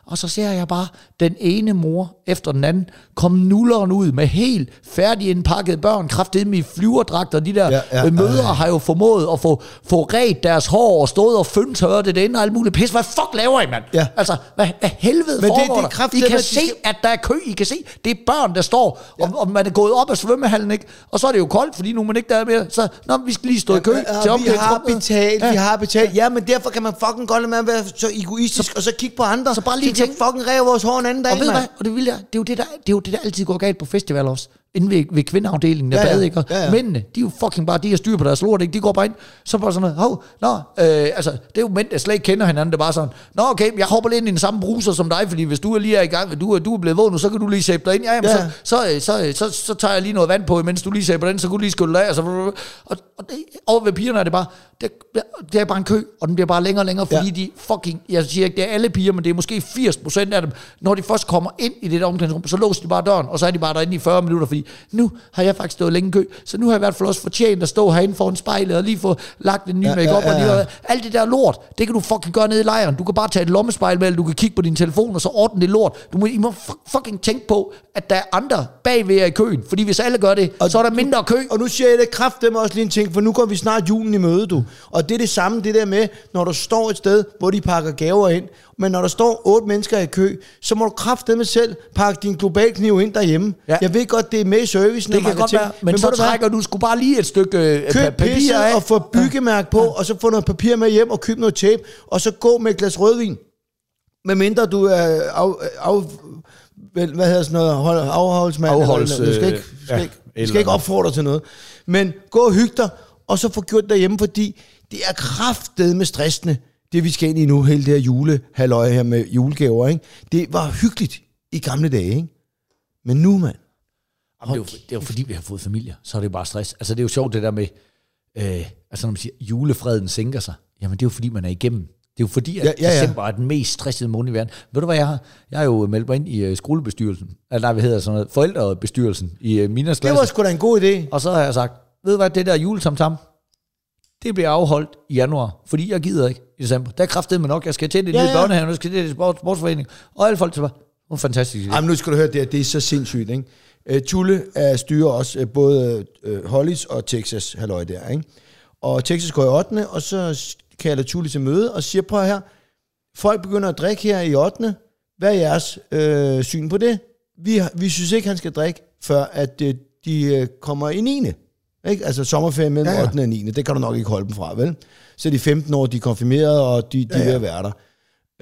Og så ser jeg bare den ene mor efter den anden komme nulleren ud med helt færdig indpakkede børn, kraftigt med i flyverdragter. De der Ja, ja, ja, ja, mødre ja. har jo formået at få, få ret deres hår og stået og føntørret det inde og alt muligt pis. Hvad fuck laver I, mand? Ja. Altså, hvad, hvad helvede Men det- foregår det der? kraftedeme, I kan at de se, skal- at der er kø. I kan se, det er børn, der står, og, og man er gået op af svømmehallen, ikke? Og så er det jo koldt, fordi nu er man ikke der mere. Så, nå, vi skal lige stå i kø Ja, til vi har betalt, Ja. vi har betalt. Ja, men derfor kan man fucking godt lade med at være så egoistisk, og så kigge på andre. så bare lige så tænk- fucking rev vores hår en anden dag, Og ved du hvad? Og det, vil jeg, det, er jo det, der, det er jo det, der altid går galt på festivaler også. Inden ved, ved kvindeafdelingen af Ja, ja, bade, ikke? Ja, ja. Mændene, de er jo fucking bare, de har styr på deres lort, ikke? De går bare ind, så bare sådan noget, hov, nå, øh, altså, det er jo mænd, der slet ikke kender hinanden, det er bare sådan, nå, okay, jeg hopper lidt ind i den samme bruser som dig, fordi hvis du er lige er i gang, du er, du er blevet våd nu, så kan du lige sæbe dig ind, ja, jamen, Ja. Så, så, øh, så, så, så, så, tager jeg lige noget vand på, mens du lige sæber den, så kan du lige skylle dig af, og, så, og, og det, over ved pigerne er det bare, det, det er bare en kø, og den bliver bare længere og længere, fordi Ja. de fucking, jeg siger ikke, det er alle piger, men det er måske 80% af dem, når de først kommer ind i det der omklædningsrum, så låser de bare døren, og så er de bare derinde i 40 minutter, fordi nu har jeg faktisk stået længe kø, så nu har jeg i hvert fald også fortjent at stå herinde foran spejlet, og lige få lagt en ny Ja, ja, make-up, ja, ja, og lige, ja. alt det der lort, det kan du fucking gøre nede i lejren, du kan bare tage et lommespejl med, eller du kan kigge på din telefon, og så ordne det lort, du må, I må fu- fucking tænke på, at der er andre bagved jer i køen, fordi hvis alle gør det, Og så er der mindre kø, Og nu siger jeg det kraft dem også lige en ting, for nu går vi snart julen i møde, du. Og det er det samme, det der med, når du står et sted, hvor de pakker gaver ind, men når der står otte mennesker i kø, så må du kraft dem selv pakke din globalkniv ind derhjemme. Ja. Ja. Jeg ved godt, det er med i servicen. det kan godt marketing, være, men, men så trækker du sgu bare lige et stykke øh, Køb papir af, og få byggemærke på, og så få noget papir med hjem og køb noget tape, og så gå med et glas rødvin. Med mindre du er af, af, hvad hedder sådan noget, hold- afholdsmand. Afholds. Du skal ikke, skal ja, ikke, du skal ikke opfordre til noget. Men gå og hygge dig, og så få gjort det derhjemme, fordi det er kraftet med stressende, det vi skal ind i nu, hele det her julehalløj her med julegaver, ikke? Det var hyggeligt i gamle dage, ikke? Men nu, mand. Jamen, det, er jo, det er jo fordi, vi har fået familie, så er det jo bare stress. Altså det er jo sjovt det der med, øh, altså når man siger, julefreden sænker sig. Jamen det er jo fordi, man er igennem. Det er jo fordi, at Ja, ja, ja, december er den mest stressede måned i verden. Ved du hvad jeg har? Jeg har jo meldt mig ind i uh, skolebestyrelsen. Eller nej, hvad hedder sådan noget? Forældrebestyrelsen i uh, Minas Det klasse. var sgu da en god idé. Og så har jeg sagt, ved du hvad, det der juletamtam, det bliver afholdt i januar, fordi jeg gider ikke i december. Der er kraftet med nok, jeg skal til det Ja, ja, ja. børnehaven, jeg skal til det i sport, sportsforening, og alle folk til bare, det var fantastisk. idé. Jamen, nu skal du høre, det, det er så sindssygt, ikke? Uh, Tulle er styrer også uh, både uh, Hollis og Texas, halløj der, ikke? Og Texas går i 8. og så kalder Tulle til møde og siger, prøv her, folk begynder at drikke her i 8. Hvad er jeres øh, syn på det? Vi, vi synes ikke, han skal drikke, før at øh, de øh, kommer i 9. Ikke? Altså sommerferie mellem Ja, ja, ja. ja. 8. og 9. Det kan du nok ikke holde dem fra, vel? Så de 15 år, de er konfirmeret, og de, de ja, ja. er ved at være der.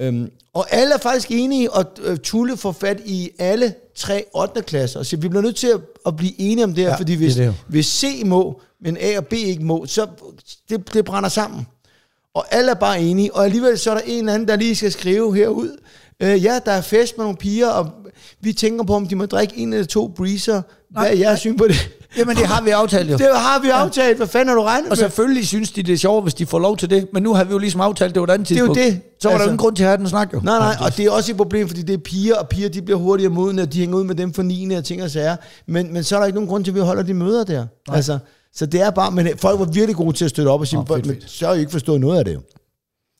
Øhm, og alle er faktisk enige, og øh, Tulle får fat i alle tre 8. klasser. Så vi bliver nødt til at, at blive enige om det her, ja, fordi hvis, det det hvis C må, men A og B ikke må, så det, det brænder sammen. Og alle er bare enige, og alligevel så er der en eller anden, der lige skal skrive herud. Øh, ja, der er fest med nogle piger, og vi tænker på, om de må drikke en eller to breezer. Hvad er jeres syn på det? Jamen, det har vi aftalt jo. Det har vi aftalt. Hvad fanden har du regnet Og med? selvfølgelig synes de, det er sjovt, hvis de får lov til det. Men nu har vi jo ligesom aftalt, det var et andet er jo tidspunkt. det. Så var der Altså- ingen grund til at have den snak jo. Nej, nej, og det er også et problem, fordi det er piger, og piger de bliver hurtigere modne, og de hænger ud med dem for 9. og ting og sager. Men, men så er der ikke nogen grund til, at vi holder de møder der. Altså, så det er bare, men folk var virkelig gode til at støtte op og sige, Nå, fedt, men fedt. så har I ikke forstået noget af det.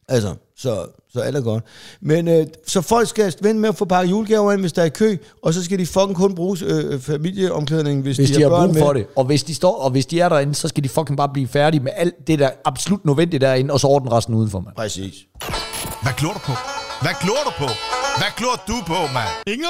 Altså, så, så alt er godt. Men øh, så folk skal vente med at få pakket julegaver ind, hvis der er kø, og så skal de fucking kun bruge øh, familieomklædning, hvis, Hvis de, har børn brug med. for det. Og hvis de, står, og hvis de er derinde, så skal de fucking bare blive færdige med alt det, der er absolut nødvendigt derinde, og så ordne resten udenfor, mand. Præcis. Hvad glor du på? Hvad glor du på? Hvad glor du på, mand? Inget?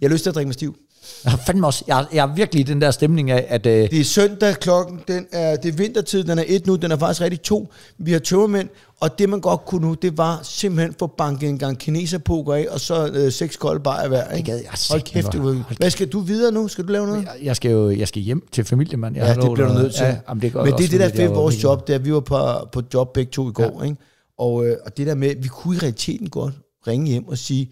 Jeg har lyst til at drikke mig stiv. Jeg har fandme også, jeg, jeg er virkelig i den der stemning af, at... Øh, Det er søndag, klokken, den er, det er vintertid, den er et nu, den er faktisk rigtig to. Vi har tømmermænd, og det man godt kunne nu, det var simpelthen få banket en gang kineserpoker af, og så øh, seks kolde bajer hver. Ikke? gad jeg Hold kæft, det var, Hvad skal du videre nu? Skal du lave noget? jeg, jeg skal jo jeg skal hjem til familien, mand. Jeg Ja, det bliver du nødt til. Ja, jamen, det Men det er det, der er fedt vores job, det er, vi var på, på job begge to i går. Ja. Ikke? Og, øh, og det der med, vi kunne i realiteten godt ringe hjem og sige,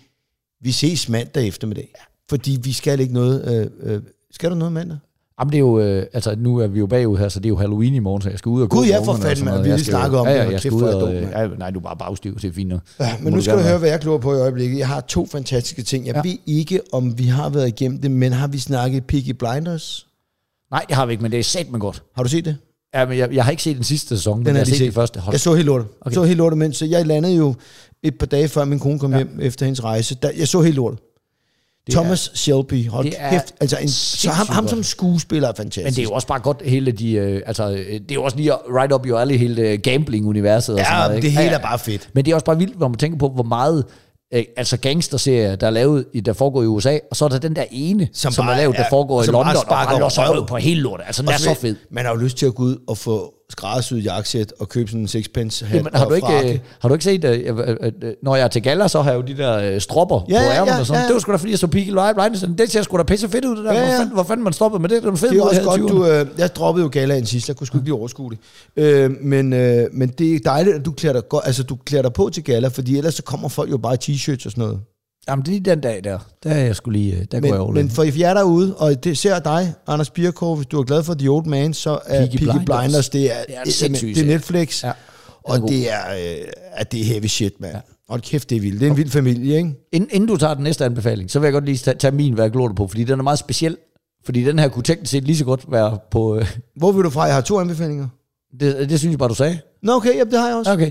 vi ses mandag eftermiddag. Fordi vi skal ikke noget... Øh, øh, skal du noget mandag? Jamen det er jo, øh, altså nu er vi jo bagud her, så det er jo Halloween i morgen, så jeg skal ud og gå Gud, med for fanden, noget. Vi Jeg lige snakket om ja, det. Ja, Hold jeg skal ud og, øh, ja, nej, du er bare bagstiv, det er fint nu. Ja, Må men nu du skal du høre, hvad jeg glor på i øjeblikket. Jeg har to fantastiske ting. Jeg ja. ved ikke, om vi har været igennem det, men har vi snakket Peaky Blinders? Nej, det har vi ikke, men det er sat med godt. Har du set det? Ja, men jeg, jeg har ikke set den sidste sæson, men Den jeg er har set set. den første. Hold Jeg så helt lortet. Okay. så helt lortet, men så jeg landede jo et par dage før min kone kom ja. hjem efter hendes rejse. Der, jeg så helt lortet. Det Thomas er, Shelby, hold det er kæft. Altså en, så ham, ham som skuespiller er fantastisk. Men det er jo også bare godt hele de, øh, altså øh, det er jo også lige right up your alley, hele øh, gambling-universet og Ja, sådan noget. ikke? det hele Ja, er bare fedt. Men det er også bare vildt, når man tænker på, hvor meget øh, altså gangsterserier, der er lavet, i, der foregår i USA, og så er der den der ene, som, Som som er bare lavet, der er- foregår i som bare London, og bare låser røv. på hele lortet. Altså, den er Og så fed. Man har jo lyst til at gå ud og få skræddersyet jakkesæt og købe sådan en sixpence hat Jamen, har, og du ikke, frakke. øh, har du ikke set, øh, øh, øh, når jeg er til gala, så har jeg jo de der øh, stropper Ja, på ærmen ja, og sådan. ja. Det var sgu da, fordi jeg så Peaky Blinders. Det ser sgu da pisse fedt ud, det der. Ja, Hvor, ja. fanden, hvor fanden man stoppede med det? Det var en fed Det er også godt, 20'erne. du... Øh, jeg droppede jo galaen sidst, jeg kunne sgu ikke lige overskue det. Øh, men, øh, men det er dejligt, at du klæder dig, godt, altså, du klæder dig på til gala, fordi ellers så kommer folk jo bare i t-shirts og sådan noget. Jamen, det er den dag der. Der er jeg skulle lige, øh, der går jeg Men, over men for jer derude, og det ser dig, Anders Birkov, hvis du er glad for The Old Man, så er Peaky Peaky, Blinders. Blinders, det er, Det er sindssyg det er. Netflix, Ja. er og god. det er, øh, at det er heavy shit, mand. Ja. Hold kæft, det er vildt. Det er en vild familie, ikke? Inden, inden du tager den næste anbefaling, så vil jeg godt lige tage, tage min, hvad jeg på, fordi den er meget speciel. Fordi den her kunne teknisk set lige så godt være på... Øh, Hvor vil du fra? Jeg har to anbefalinger. Det, det synes jeg bare, du sagde. Nå, okay, jamen, det har jeg også. Okay.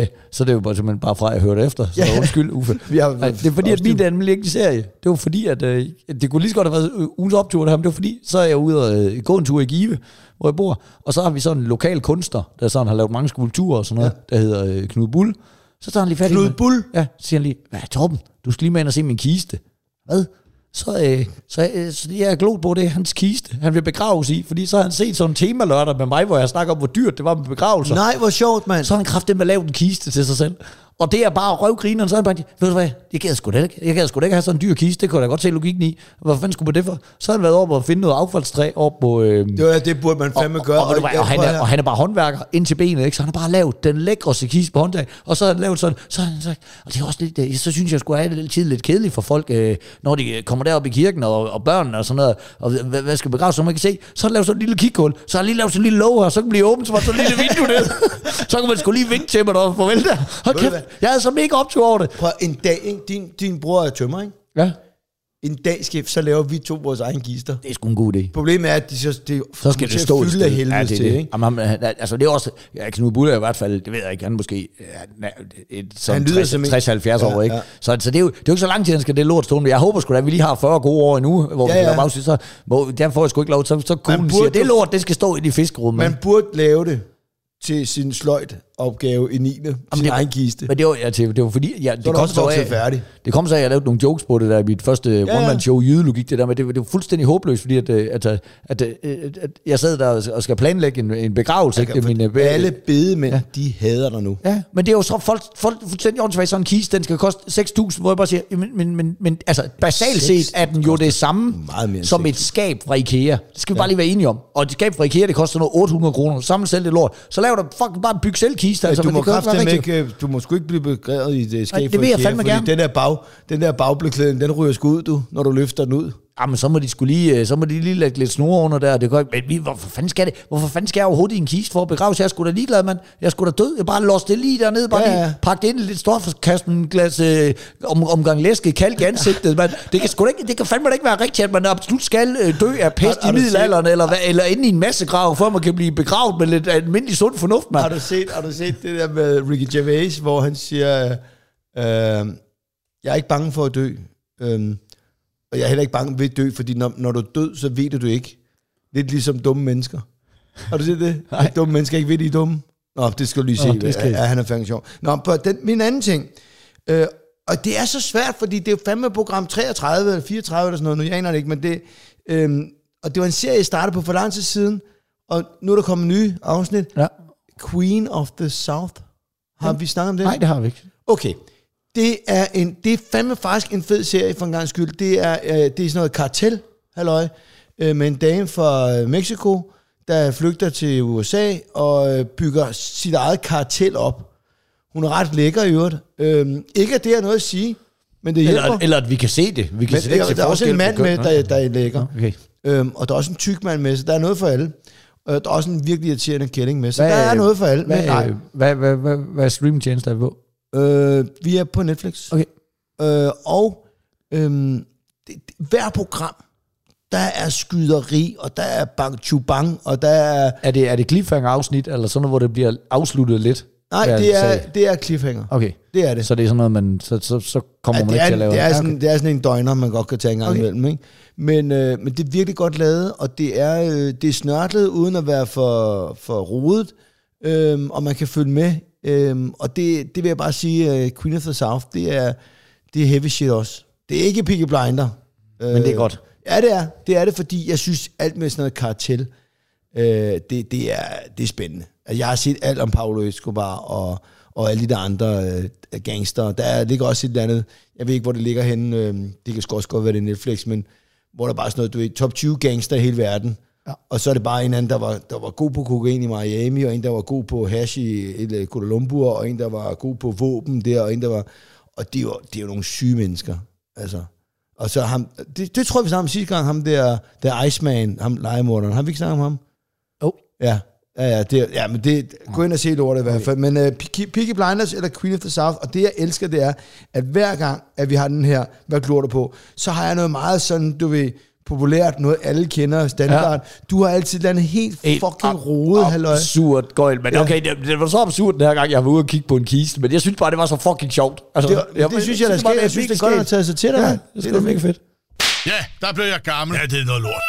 Øh, så det er jo bare, simpelthen bare fra, at jeg hørte efter. Så Ja. undskyld, Uffe. Vi har- Nej, det er fordi, at min anmeldte serie, det var fordi, at øh, det kunne lige så godt have været øh, ugens optur det her, men det var fordi, så er jeg ude og øh, gå en tur i Give, hvor jeg bor, og så har vi sådan en lokal kunstner, der sådan har lavet mange skulpturer og sådan noget, ja. der hedder øh, Knud Bull. Så tager han lige fat i Knud. Bull? Ja, så siger han lige, hvad Torben, du skal lige med ind og se min kiste. Hvad? Så, øh, så, øh, så jeg er glot på, det er hans kiste, han vil begraves i, fordi så har han set sådan en temalørdag med mig, hvor jeg snakker om, hvor dyrt det var med begravelser. Nej, hvor sjovt, mand. Så har han kraftigt med lavet en kiste til sig selv. Og det er bare røvgrineren, så er bare, ved du hvad, jeg gad sgu da ikke, jeg gad sgu da ikke have sådan en dyr kiste, det kunne jeg da godt se logikken i. Hvad fanden skulle man det for? Så har han været oppe og finde noget affaldstræ op på... Øh, Det, var, det burde man fandme gøre. og, og, og, og, jeg og, han er, og han er bare håndværker ind til benet, ikke? så han har bare lavet den lækreste kiste på håndtag, og så har han lavet sådan, så har han sagt, og det er også lidt, øh, så synes jeg skulle have det lidt tid lidt kedeligt for folk, øh, når de øh, kommer derop i kirken, og, og børnene og sådan noget, og hvad, hvad skal begraves, så man kan se, så har han lavet sådan en lille kikhul, så har han lige lavet sådan en lille låg her, så kan blive åbent, så var sådan en lille vindue ned, så kan man sgu lige vinke til mig, og farvel der. Hold kæft? Jeg havde så mega optur over det. Prøv en dag, ikke? Din, din bror er tømmer, ikke? Ja. en dag skift, så laver vi to vores egen kister. Det er sgu en god idé. Problemet er, at de så, det Så skal det til stå fylde af sted. helvede ja, det, er til, det. ikke? Jamen, han- altså, det er også, ja, Knud Buller er i hvert fald, det ved jeg ikke, han er måske ja, et, som Han lyder som en- 60-70 år, Ja, ikke? ja. Så, så det, er jo, det er jo ikke så lang tid, han skal det lort stående. Jeg håber sgu da, at vi lige har 40 gode år endnu, hvor Ja, ja, vi afsnit, så hvor, der får jeg sgu ikke lov. Så, så burde siger, det lort, det skal stå i de fiskerummet. Man burde lave det til sin sløjt opgave i 9. sin det- egen kiste. Men det var, ja, det, det var fordi, ja, det du kom også så af, færdig. det kom så af, at jeg lavede nogle jokes på det der i mit første ja, ja. one-man-show, Jydelogik, det der, men det, var- det var fuldstændig håbløst, fordi at, øh, at, at, at, at, at jeg sad der og- skal planlægge en, en begravelse. ikke? Det er min, øh, Alle bedemænd, ja. de hader dig nu. Ja, men det er jo så folk, folk fuldstændig åndssvagt, sådan en kiste, den skal koste 6.000, hvor jeg bare siger, men, men, men, men altså, basalt set er den jo det samme som et skab fra Ikea. Det skal vi bare lige være enige om. Og et skab fra Ikea, det koster noget 800 kroner. Sammel selv det lort. Så laver du fucking bare en byg selv kiste. Altså, du, må det ikke øh, du må sgu ikke blive begravet i det skab Nej, det vil jeg fandme fordi gerne. Den der, bag, den der bagbeklædning, den ryger sgu ud, du, når du løfter den ud. Jamen, så må de skulle lige, øh, så må de lige lægge lidt snore under der. Det går ikke. Men vi, hvorfor fanden skal det? Hvorfor fanden skal jeg overhovedet i en kiste for at begrave? Jeg er sgu da ligeglad, mand. Jeg er sgu da død. Jeg bare låst det lige dernede. Bare Ja, ja, lige pakke det ind i lidt stof, kaste en glas øh, om, omgang læske kalk i ansigtet. Man, det kan sgu da ikke, det kan fandme da ikke være rigtigt, at man absolut skal øh, dø af pest Har- har i middelalderen, eller, hvad, eller inde i en massegrav, før man kan blive begravet med lidt almindelig sund fornuft, mand. Har du set, har du set det der med Ricky Gervais, hvor han siger, øh, jeg er ikke bange for at dø, øhm, og jeg er heller ikke bange ved at dø, fordi når, når du er død, så ved du det ikke. Lidt ligesom dumme mennesker. Har du set det? Nej. At dumme mennesker ikke ved, de er dumme. Nå, det skal du lige Nå, se. det skal jeg. ja, han er fandme sjov. Nå, på den, min anden ting, øh, og det er så svært, fordi det er fandme program 33 eller 34 eller sådan noget, nu jeg aner det ikke, men det, øh, og det var en serie, jeg startede på for lang tid siden, og nu er der kommet nye afsnit. Ja. Queen of the South. Har vi snakket om det? Nej, det har vi ikke. Okay. Det er, en, det er fandme faktisk en fed serie for en gang skyld. Det er, øh, det er sådan noget kartel, halløj, øh, med en dame fra øh, Mexico, der flygter til USA og øh, bygger sit eget kartel op. Hun er ret lækker i øvrigt. Øh, ikke at det har noget at sige, men det hjælper. Eller, eller at vi kan se det. Vi kan men, slet ikke der, se der er også en mand med, der, der er lækker. Okay. Øhm, og der er også en tyk mand med, så der er noget for alle. Øh, der er også en virkelig irriterende kælling med, så Hvad, der er noget for alle. Hvad, men nej, hvad, hvad, hvad, hvad er streamingtjenester er vi på? Øh, vi er på Netflix. Okay. Øh, og øhm, det, det, hver program, der er skyderi, og der er bang chubang, og der er... Er det, er det cliffhanger-afsnit, eller sådan noget, hvor det bliver afsluttet lidt? Nej, det er, sag? det er cliffhanger. Okay, Det er det. så det er sådan noget, man, så, så, så kommer Ja, man ikke er, til at lave det, er sådan, det er sådan en døgner, man godt kan tage en gang Okay. okay. imellem. Ikke? Men, øh, men det er virkelig godt lavet, og det er, øh, det er snørtlet, uden at være for, for rodet, øh, og man kan følge med. Øh, og det, det vil jeg bare sige, øh, Queen of the South, det er, det er heavy shit også. Det er ikke Piggy Blinder. Øh, Men det er godt. Ja, det er. Det er det, fordi jeg synes, alt med sådan noget kartel, øh, det, det, er, det er spændende. Altså, Jeg har set alt om Pablo Escobar og, og alle de der andre øh, gangster. Der ligger også et eller andet, jeg ved ikke, hvor det ligger henne, øh, det kan sgu også godt være det Netflix, men hvor der bare er sådan noget, du ved, top 20 gangster i hele verden. Ja. Og så er det bare en anden, der var, der var god på kokain i Miami, og en, der var god på hash i i Kuala Lumpur, og en, der var god på våben der, og en, der var... Og det er jo, det er jo nogle syge mennesker, altså. Og så ham, det, det tror jeg, vi snakkede om sidste gang, ham der, der Iceman, ham legemorderen. Har vi ikke snakket om ham? Jo. Ja, ja, ja, det, ja men det, gå ind og se lortet i hvert fald. Men uh, Peaky Blinders eller Queen of the South, og det jeg elsker, det er, at hver gang, at vi har den her, hvad glor du på, så har jeg noget meget sådan, du ved, populært, noget alle kender, standard. Ja. Du har altid landet helt fucking rodet, halløj. Absurd gøjl. Men Ja. okay, det, det, var så absurd den her gang, jeg var ude og kigge på en kiste. Men jeg synes bare, det var så fucking sjovt. Altså, Det, det, det synes jeg, der bare, sker. Jeg synes, det er godt, at have taget sig til dig. Ja, mand. det er mega fedt. Ja, der blev jeg gammel. Ja, det er noget lort.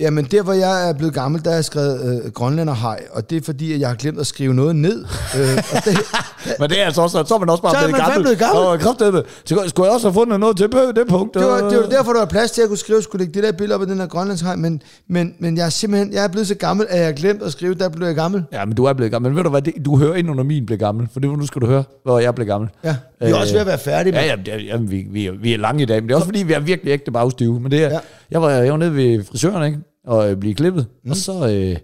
Jamen, der hvor jeg er blevet gammel, der har jeg skrevet øh, grønlænderhej, og det er fordi, at jeg har glemt at skrive noget ned. øh, og det, Men det er altså også, så er man også bare Så blevet man gammel. blevet gammel. Og kraftedeme. Så skulle jeg også have fundet noget til på det punkt. det, var, det var derfor, der var plads til, at jeg kunne skrive, skulle lægge det der billede op af den her grønlandshej, men, men, men jeg er simpelthen, jeg er blevet så gammel, at jeg har glemt at skrive, der blev jeg gammel. Ja, men du er blevet gammel. Men ved du hvad, det, du hører ind under min blev gammel. For det nu skal du høre, hvor jeg blev gammel. Ja, vi er Øh, også ved at være færdige med. Ja, ja, det jamen, vi, vi, er, vi er lange i dag, men det er også fordi, vi er virkelig ægte bagstive. Men det er, ja. jeg, var, jeg var nede ved frisøren, ikke? Og øh, blive klippet. Mm. Og så... Øh,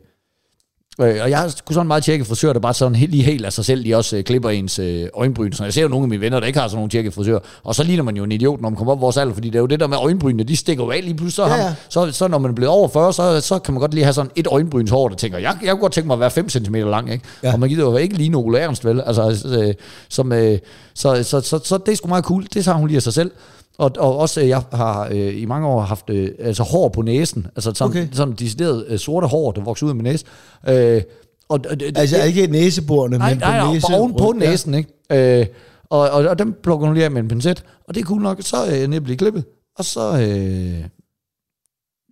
øh, og jeg kunne sådan meget tjekke frisører, der bare sådan helt, lige helt af sig selv, de også øh, klipper ens øh, øjenbryn. Så jeg ser jo nogle af mine venner, der ikke har sådan nogle tjekke frisører. Og så ligner man jo en idiot, når man kommer op i vores alder, fordi det er jo det der med øjenbrynene, de stikker jo af lige pludselig. Så, Ja, ja, ja. Så, så, når man er blevet over 40, så, så kan man godt lige have sådan et øjenbrynshår, der tænker, jeg, jeg kunne godt tænke mig at være 5 cm lang, ikke? Ja. Og man gider jo ikke ligne Ole Ernst, vel? Altså, øh, som, øh, så, så, så, så, det er sgu meget cool. Det tager hun lige af sig selv. Og, og også, øh, jeg har øh, i mange år haft øh, altså hår på næsen. Altså sådan, Okay. sådan decideret øh, sorte hår, der vokser ud af min næse. Øh, og, og, Altså det- ikke næseborene, Nej, men nej, på nej, næse. bare oven på næsen, ikke? Øh, og, og, og dem plukker hun lige af med en pincet, og det er cool nok. Så er jeg nede at blive klippet, og så... Øh,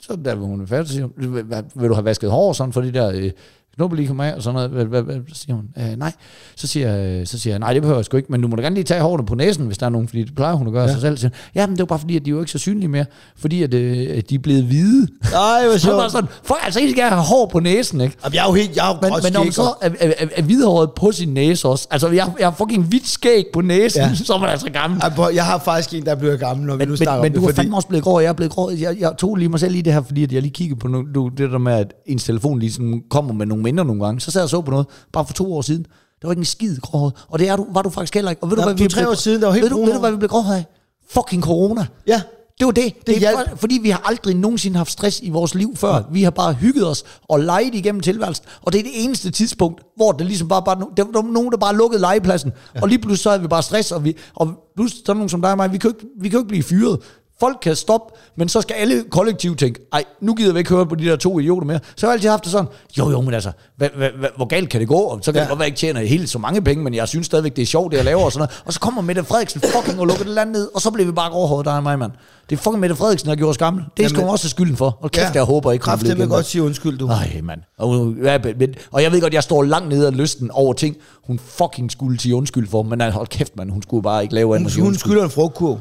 så der hvor hun færdig, så siger hun, "Hvad- hvad- vil du have vasket hår sådan for de der øh, knopper lige kommer af, og sådan noget. Hvad, hvad, hvad, så siger hun, øh, nej. Så siger, jeg- så siger jeg, nej, det behøver jeg sgu ikke, men du må da gerne lige tage hårene på næsen, hvis der er nogen, fordi det plejer hun at gøre ja. sig selv. Så siger, ja, men det jo bare fordi, at de er jo ikke så synlige mere, fordi at, øh, de er blevet hvide. Nej, hvor Så var sjovt. sådan, for altså ikke skal have hår på næsen, ikke? Jamen, jeg er jo helt, jeg er jo Men, men når man så er, er, er, er hvidhåret på sin næse også, altså jeg, jeg har fucking hvidt skæg på næsen, Ja. så er man altså gammel. Prøv, Jeg har faktisk en, der bliver gammel, når vi Men, nu men, snakker men om du det. er fandme også blevet grå, og jeg er blevet grå. Jeg, jeg tog lige mig selv i det her, fordi at jeg lige kiggede på no, du, det der med, at ens telefon lige sådan kommer med nogle minder nogle gange. Så sad jeg og så på noget, bare for to år siden. Der var ikke en skid gråhåret. Og det er du, var du faktisk heller ikke. Og ved Nå, du, hvad vi er tre blev- år siden, der var helt ved du, ved du, hvad vi blev gråhåret af? Fucking corona. Ja, Det var det. Det, er hjalp. for, fordi vi har aldrig nogensinde haft stress i vores liv før. Vi har bare hygget os og leget igennem tilværelsen. Og det er det eneste tidspunkt, hvor det ligesom bare, bare der var nogen, der bare lukkede legepladsen. Ja. Og lige pludselig så havde vi bare stress, og, vi, og pludselig sådan nogen som dig og mig, vi kan jo ikke, vi kan jo ikke blive fyret. Folk kan stoppe, men så skal alle kollektivt tænke, ej, nu gider vi ikke høre på de der to idioter mere. Så har jeg altid haft det sådan, jo jo, men altså, hvad, hvad, hvad, hvor galt kan det gå? Og så kan Ja. ja. det godt være, at jeg ikke tjener helt så mange penge, men jeg synes stadigvæk, det er sjovt, det jeg laver og sådan noget. Og så kommer Mette Frederiksen fucking og lukker det land ned, og så bliver vi bare gråhåret, dig og mig, mand. Det er fucking Mette Frederiksen, der gjorde os gamle. Det sgu Jamen- også skylden for. Og kæft, jeg håber ikke, hun bliver genvalgt. godt sige undskyld, du. Nej, mand. Og, ja, men, og jeg ved godt, jeg står langt nede af lysten over ting, hun fucking skulle sige undskyld for, men nej, hold kæft, mand, hun skulle bare ikke lave andet. Hun, hun skylder en frugtkurv.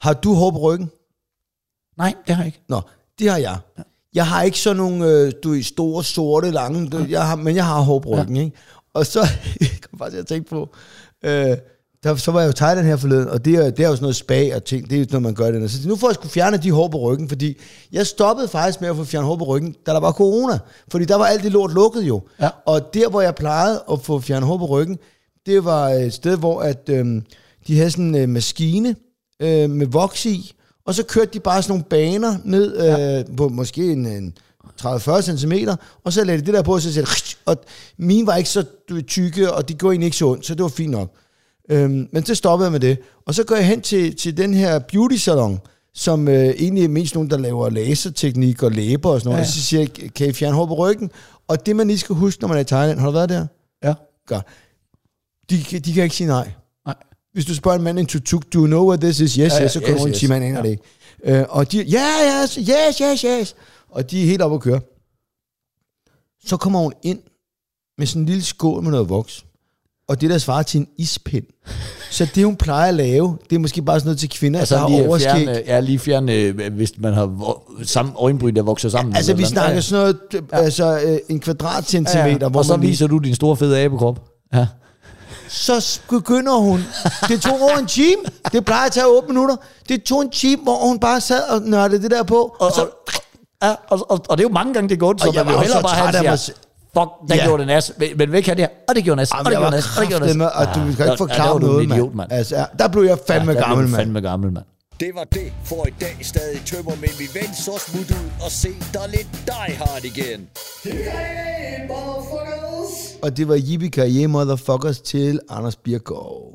Har du hår på ryggen? Nej, det har jeg ikke. Nå, det har jeg. Jeg har ikke sådan nogle, øh, du er store, sorte, lange, du, jeg har, men jeg har hår på ryggen, ikke? Og så, jeg kom faktisk at tænke på, øh, der, så var jeg jo Thailand her forleden, og det er, det er jo sådan noget spa og ting, det er jo noget, man gør det. Så nu får jeg skulle fjerne de hår på ryggen, fordi jeg stoppede faktisk med at få fjernet hår på ryggen, da der var corona. Fordi der var alt det lort lukket jo. Ja. Og der, hvor jeg plejede at få fjernet hår på ryggen, det var et sted, hvor at, øh, de havde sådan en øh, maskine øh, med voks i, og så kørte de bare sådan nogle baner ned øh, på måske en, en 30-40 cm, og så lagde de det der på, og så sagde og mine var ikke så tykke, og de går egentlig ikke så ondt, så det var fint nok. Øhm, men så stoppede jeg med det. Og så går jeg hen til, til den her beauty salon, som øh, egentlig er mest nogen, der laver laserteknik og læber og sådan noget. Ja. Ja. Og så siger jeg, kan I fjerne hår på ryggen? Og det man lige skal huske, når man er i Thailand, har du været der? Ja. Godt. De, de kan ikke sige nej. Hvis du spørger en mand en tuk-tuk, do you know what this is? Yes, ja, Ja, ja, ja, yes, så kan yes, du yes, sige, man aner Ja. det ikke. Øh, og de, ja, yeah, yes, yes, yes, yes. Og de er helt oppe at køre. Så kommer hun ind med sådan en lille skål med noget voks. Og det der svarer til en ispind. Så det, hun plejer at lave, det er måske bare sådan noget til kvinder, altså, der Altså har lige overskæg. fjerne, ja, lige fjerne, øh, hvis man har samme øjenbryn, der vokser sammen. Altså, eller vi noget. snakker Ja, sådan noget, ja. altså øh, en kvadratcentimeter, ja, ja. hvor Og så man lige- viser du din store fede abekrop. Ja. Så begynder hun. Det tog over en time. Det plejer at tage 8 minutter. Det tog en time, hvor hun bare sad og nørdede det der på. Og, så, ja, og, og, og, det er jo mange gange, det går så Og man vil hellere bare have, at siger, fuck, den Ja. gjorde det nas. Men, men væk her det her. Og det gjorde nas. Og det gjorde nas. Og det gjorde nas. og du kan ikke forklare der noget, mand. idiot, mand. Altså, ja, der blev jeg fandme Ja, der gammel, mand. fandme gammel, mand. Det var det for i dag. Stadig tømmer, men vi vent så smut ud og se dig lidt die hard igen. Og det var Yippie Motherfuckers til Anders Birgaard.